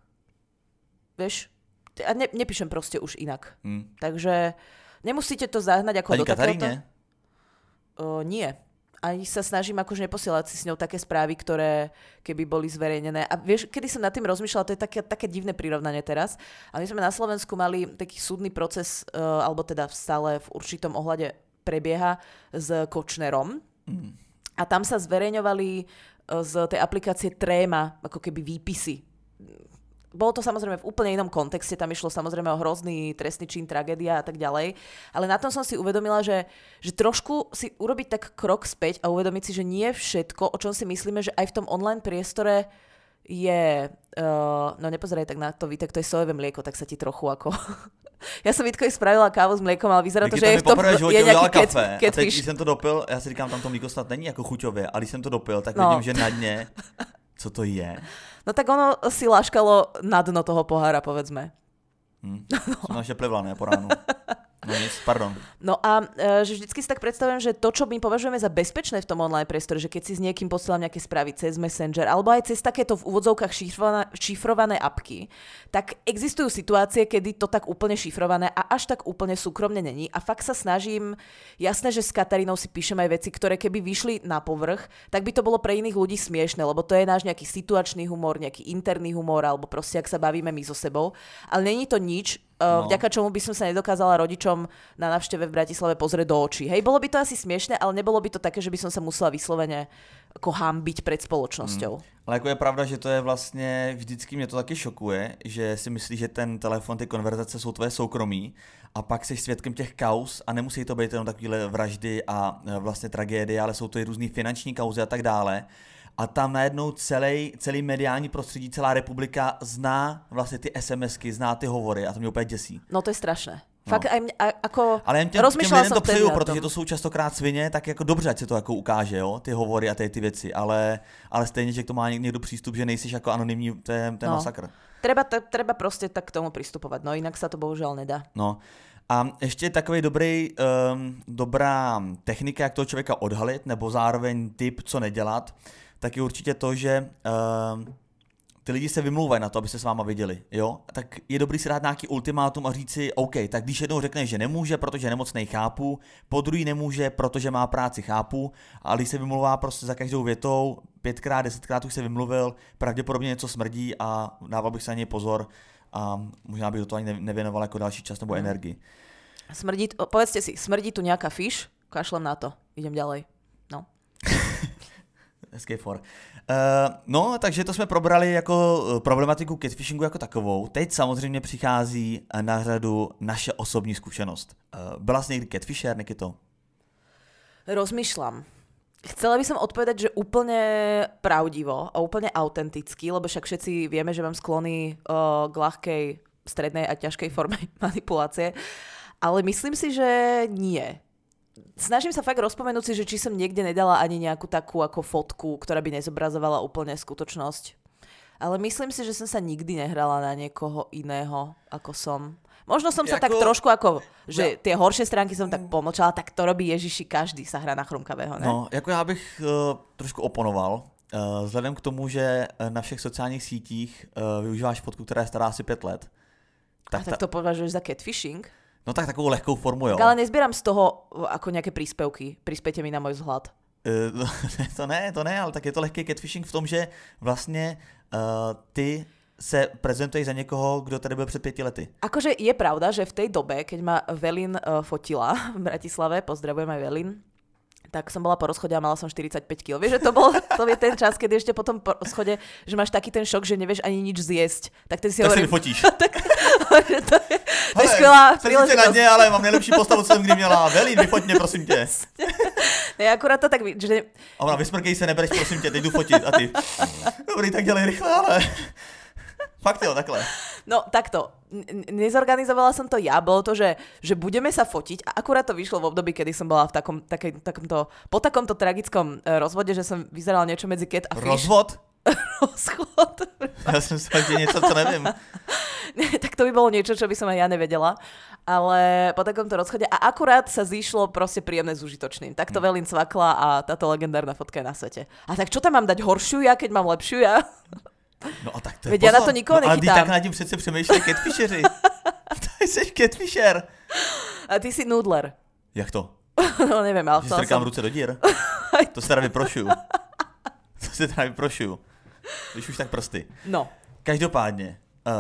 Vieš? A ne, nepíšem proste už inak. Hmm. Takže nemusíte to zahnať ako Ani do takéhoto... Uh, nie ani sa snažím akože neposielať si s ňou také správy, ktoré keby boli zverejnené. A vieš, kedy som nad tým rozmýšľala, to je také, také divné prirovnanie teraz, ale my sme na Slovensku mali taký súdny proces, uh, alebo teda stále v určitom ohľade prebieha s Kočnerom. Mm. A tam sa zverejňovali uh, z tej aplikácie Tréma ako keby výpisy bolo to samozrejme v úplne inom kontexte, tam išlo samozrejme o hrozný trestný čin, tragédia a tak ďalej, ale na tom som si uvedomila, že, že trošku si urobiť tak krok späť a uvedomiť si, že nie všetko, o čom si myslíme, že aj v tom online priestore je, uh, no nepozeraj tak na to, tak to je sojové mlieko, tak sa ti trochu ako... já jsem Vítkovi spravila kávu s mlékom, ale vyzerá to, že je v tom je nějaký kafe. Cat, a teď, když jsem to dopil, já si říkám, tam to mlíko snad není jako chuťově, ale když jsem to dopil, tak no. vidím, že na dně, co to je. No tak ono si láškalo na dno toho pohára, povedzme. Hmm. No. Som naše plevlané po ránu. No nic, pardon. No a e, že vždycky si tak predstavujem, že to, čo my považujeme za bezpečné v tom online priestore, že keď si s niekým posielam nejaké správy cez Messenger alebo aj cez takéto v úvodzovkách šifrované, šifrované apky, tak existujú situácie, kedy to tak úplne šifrované a až tak úplne súkromne není. A fakt sa snažím, jasné, že s Katarínou si píšem aj veci, ktoré keby vyšli na povrch, tak by to bolo pre iných ľudí smiešne, lebo to je náš nejaký situačný humor, nejaký interný humor, alebo proste ak sa bavíme my so sebou. Ale není to nič, no. vďaka čomu by som sa nedokázala rodičom na návšteve v Bratislave pozrieť do očí. Hej, bolo by to asi smiešne, ale nebolo by to také, že by som sa musela vyslovene jako hambiť před společnosťou. Hmm. Ale jako je pravda, že to je vlastně, vždycky mě to taky šokuje, že si myslíš, že ten telefon, ty konverzace jsou tvoje soukromí a pak jsi svědkem těch kaus a nemusí to být jenom takovéhle vraždy a e, vlastně tragédie, ale jsou to i různé finanční kauzy a tak dále a tam najednou celý, celý mediální prostředí, celá republika zná vlastně ty SMSky, zná ty hovory a to mě úplně děsí. No to je strašné. No. Fakt mě, a, ako Ale těm, těm lidem to přeju, protože to jsou častokrát svině, tak jako dobře, ať se to jako ukáže, jo, ty hovory a ty, ty věci, ale, ale stejně, že k tomu má někdo přístup, že nejsi jako anonymní, to je, to je no. masakr. Treba, t- treba prostě tak k tomu přistupovat, no jinak se to bohužel nedá. No. A ještě takový dobrý, um, dobrá technika, jak toho člověka odhalit, nebo zároveň tip, co nedělat, tak je určitě to, že uh, ty lidi se vymlouvají na to, aby se s váma viděli, jo? Tak je dobrý si dát nějaký ultimátum a říct si, OK, tak když jednou řekne, že nemůže, protože nemocnej, chápu, po druhý nemůže, protože má práci, chápu, ale když se vymlouvá prostě za každou větou, pětkrát, desetkrát už se vymluvil, pravděpodobně něco smrdí a dával bych se na něj pozor a možná bych do toho ani nevěnoval jako další čas nebo mm. energii. Smrdí, povedzte si, smrdí tu nějaká fiš, kašlem na to, idem ďalej. Hezký for. Uh, no, takže to jsme probrali jako eh, problematiku catfishingu jako takovou. Teď samozřejmě přichází na řadu naše osobní zkušenost. Uh, byla jsi někdy catfisher, Nikito? Rozmýšľam. Chcela by som odpovedať, že úplne pravdivo a úplne autenticky, lebo však všetci vieme, že mám sklony uh, k ľahkej, strednej a ťažkej forme manipulácie. Ale myslím si, že nie. Snažím sa fakt rozpomenúť si, že či som niekde nedala ani nejakú takú ako fotku, ktorá by nezobrazovala úplne skutočnosť. Ale myslím si, že som sa nikdy nehrala na niekoho iného, ako som. Možno som sa Jako- tak trošku ako, že No. tie horšie stránky som tak pomlčala, tak to robí Ježiši, každý sa hrá na chrumkavého, ne? No, jako já bych uh, trošku oponoval. Uh, vzhledem k tomu, že eh, na všech sociálních sítích uh, využíváš fotku, která je stará asi pět let, A tak, tak ta, to považuješ za catfishing? No tak takovou lehkou formu, jo. Ale nezbieram z toho uh, ako nejaké príspevky. Prispejte mi na môj vzhľad. Eh, to ne, to ne, ale tak je to lehký catfishing v tom, že vlastně uh, ty se prezentuješ za někoho, kdo tady byl před pěti lety. Akože je pravda, že v tej dobe, keď ma Velin uh, fotila v Bratislave, pozdravujem aj Velin, tak som bola po rozchode a mala som 45 kg. Vieš, že to bol to je ten čas, kedy ešte po tom po rozchode, že máš taký ten šok, že nevieš ani nič zjesť. Tak ten si Tak si hovorím, vyfotíš. tak, že to je, to je jsem sice na dně, ale mám nejlepší postavu, co jsem kdy měla. Velín, vyfoť mě, prosím tě. Ne, akurát to tak, že A ona, vysmrkej se, nebereš, prosím tě, teď jdu fotit. A ty, dobrý, tak dělej rychle, ale... Fakt jo, takhle. No takto, nezorganizovala som to ja, bolo to, že, že budeme sa fotiť a akurát to vyšlo v období, kedy som bola v takom, takej, takomto, po takomto tragickom e, rozvode, že som vyzerala niečo medzi cat a fish. Rozvod? Rozchod. Jsem si že něco, co nevím. Ne, tak to by bolo niečo, čo by som aj ja nevedela. Ale po takomto rozchode a akurát sa zišlo proste príjemné s užitočným. Tak to Velin cvakla a táto legendárna fotka je na svete. A tak čo tam mám dať horšiu ja, keď mám lepšiu ja? No a tak to je Veď já na pozor. to nikoho no, ale nechytám. tak nad tím přece přemýšlej catfisheři. Ty jsi catfisher. A ty si noodler. Jak to? No neviem, ale Že strkám som... ruce do dír? To se teda vyprošuju. To se teda vyprošuju. Když už tak prsty. No, Každopádně, uh,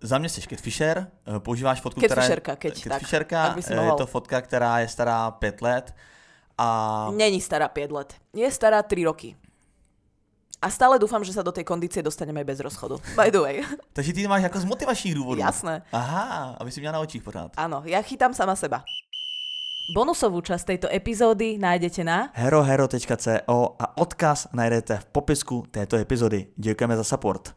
za mě jsi catfisher, uh, používáš fotku, která je... Catfisherka, Catfisherka, eh, je to fotka, která je stará pět let a Není stará 5 let. Je stará 3 roky. A stále dúfam, že sa do tej kondície dostaneme bez rozchodu. By the way. takže ty to máš jako z motivačních důvodů. Jasné. Aha, aby si měla na očích pořád. Áno, ja chytám sama seba. Bonusovú časť tejto epizódy nájdete na herohero.co a odkaz najdete v popisku této epizody. Děkujeme za support.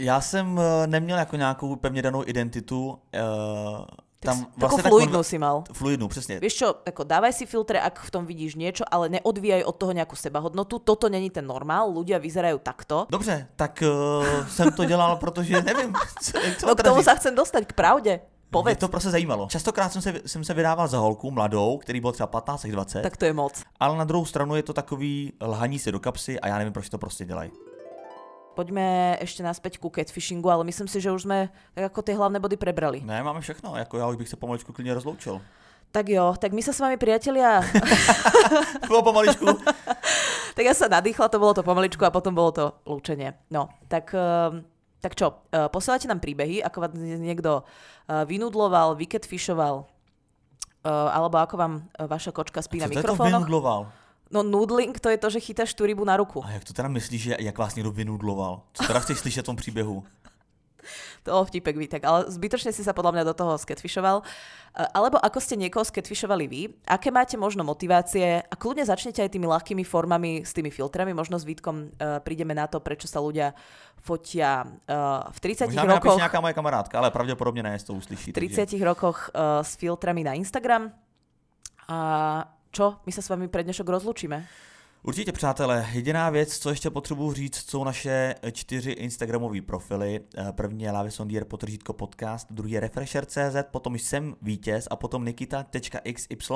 Já jsem eh, neměl jako nějakou pevně danou identitu. Uh, tam Takú vlastně ta fluidnú konver- si mal. Fluidnú, přesně. Vieš čo, ako dávaj si filtre, ak v tom vidíš niečo, ale neodvíjaj od toho nejakú sebahodnotu. Toto není ten normál, ľudia vyzerajú takto. Dobře, tak uh, jsem to dělal, protože nevím, co, jak to No k tomu sa chcem dostať, k pravde. Mě Povedz, to prostě zajímalo. Častokrát jsem se, jsem se vydával za holku mladou, který byl třeba 15 až 20, tak to je moc. ale na druhou stranu je to takový lhaní si do kapsy a já nevím, proč to prostě dělají. Poďme ešte naspäť ku catfishingu, ale myslím si, že už sme tak ako tie hlavné body prebrali. Ne, máme všechno, jako já už bych se pomaličku klidně rozloučil. Tak jo, tak my sa s vami priatelia Bylo pomaličku. tak ja sa nadýchla, to bolo to pomaličku a potom bolo to lúčenie. No, tak, ehm, tak čo, eh, posielate nám príbehy, ako vás niekto eh, vynudloval, vyketfishoval, eh, alebo ako vám vaša kočka spí na mikrofónoch. vynudloval? No noodling to je to, že chytáš tú rybu na ruku. A jak to teda myslíš, že jak vás někdo vynudloval? Co teda chceš slyšet v tom příběhu? To bol vtipek výtek, ale zbytočne si sa podľa mňa do toho sketfishoval. Eh, Alebo ako ste niekoho sketfishovali vy, aké máte možno motivácie a kľudne začnete aj tými ľahkými formami s tými filtrami, možno s Vítkom uh, prídeme na to, prečo sa ľudia fotia uh, v 30 Možná rokoch, nějaká moje kamarádka, ale pravděpodobně ne, to uslyší. v 30 rokoch uh, s filtrami na Instagram. A čo? My sa s vami pre dnešok rozlúčime. Určitě, přátelé, jediná věc, co ještě potřebuji říct, jsou naše čtyři Instagramové profily. Eh, První je Lavisondier potržítko podcast, druhý je Refresher.cz, potom jsem vítěz a potom nikita.xyz.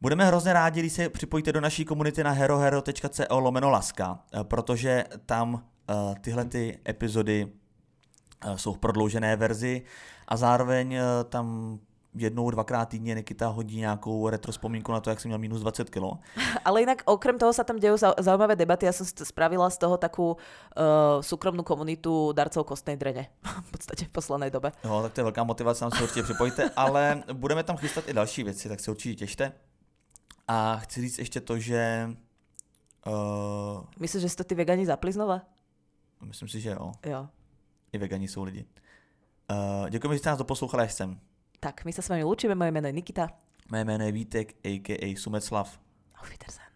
Budeme hrozně rádi, když se připojíte do naší komunity na herohero.co lomeno laska, eh, protože tam eh, tyhle ty epizody jsou v prodloužené verzi a zároveň tam jednou, dvakrát týdně Nikita hodí nějakou retrospomínku na to, jak jsem měl minus 20 kilo. Ale inak okrem toho sa tam dejú zau- zaujímavé debaty. Ja som st- spravila z toho takú uh, súkromnú komunitu darcov kostnej drene. v podstate v poslednej dobe. Jo, tak to je velká motivace, tam se určitě připojte, ale budeme tam chystat i další věci, tak se určitě těšte. A chci říct ještě to, že Uh, Myslíš, že to ty vegani zapli znova? myslím si, že jo. Jo. I vegani jsou lidi. Uh, děkujeme, že jste nás doposlouchali až sem. Tak, my sa s vami lúčime, moje meno je Nikita. Mé jméno je Vítek, a.k.a. Sumeclav. Auf Wiedersehen.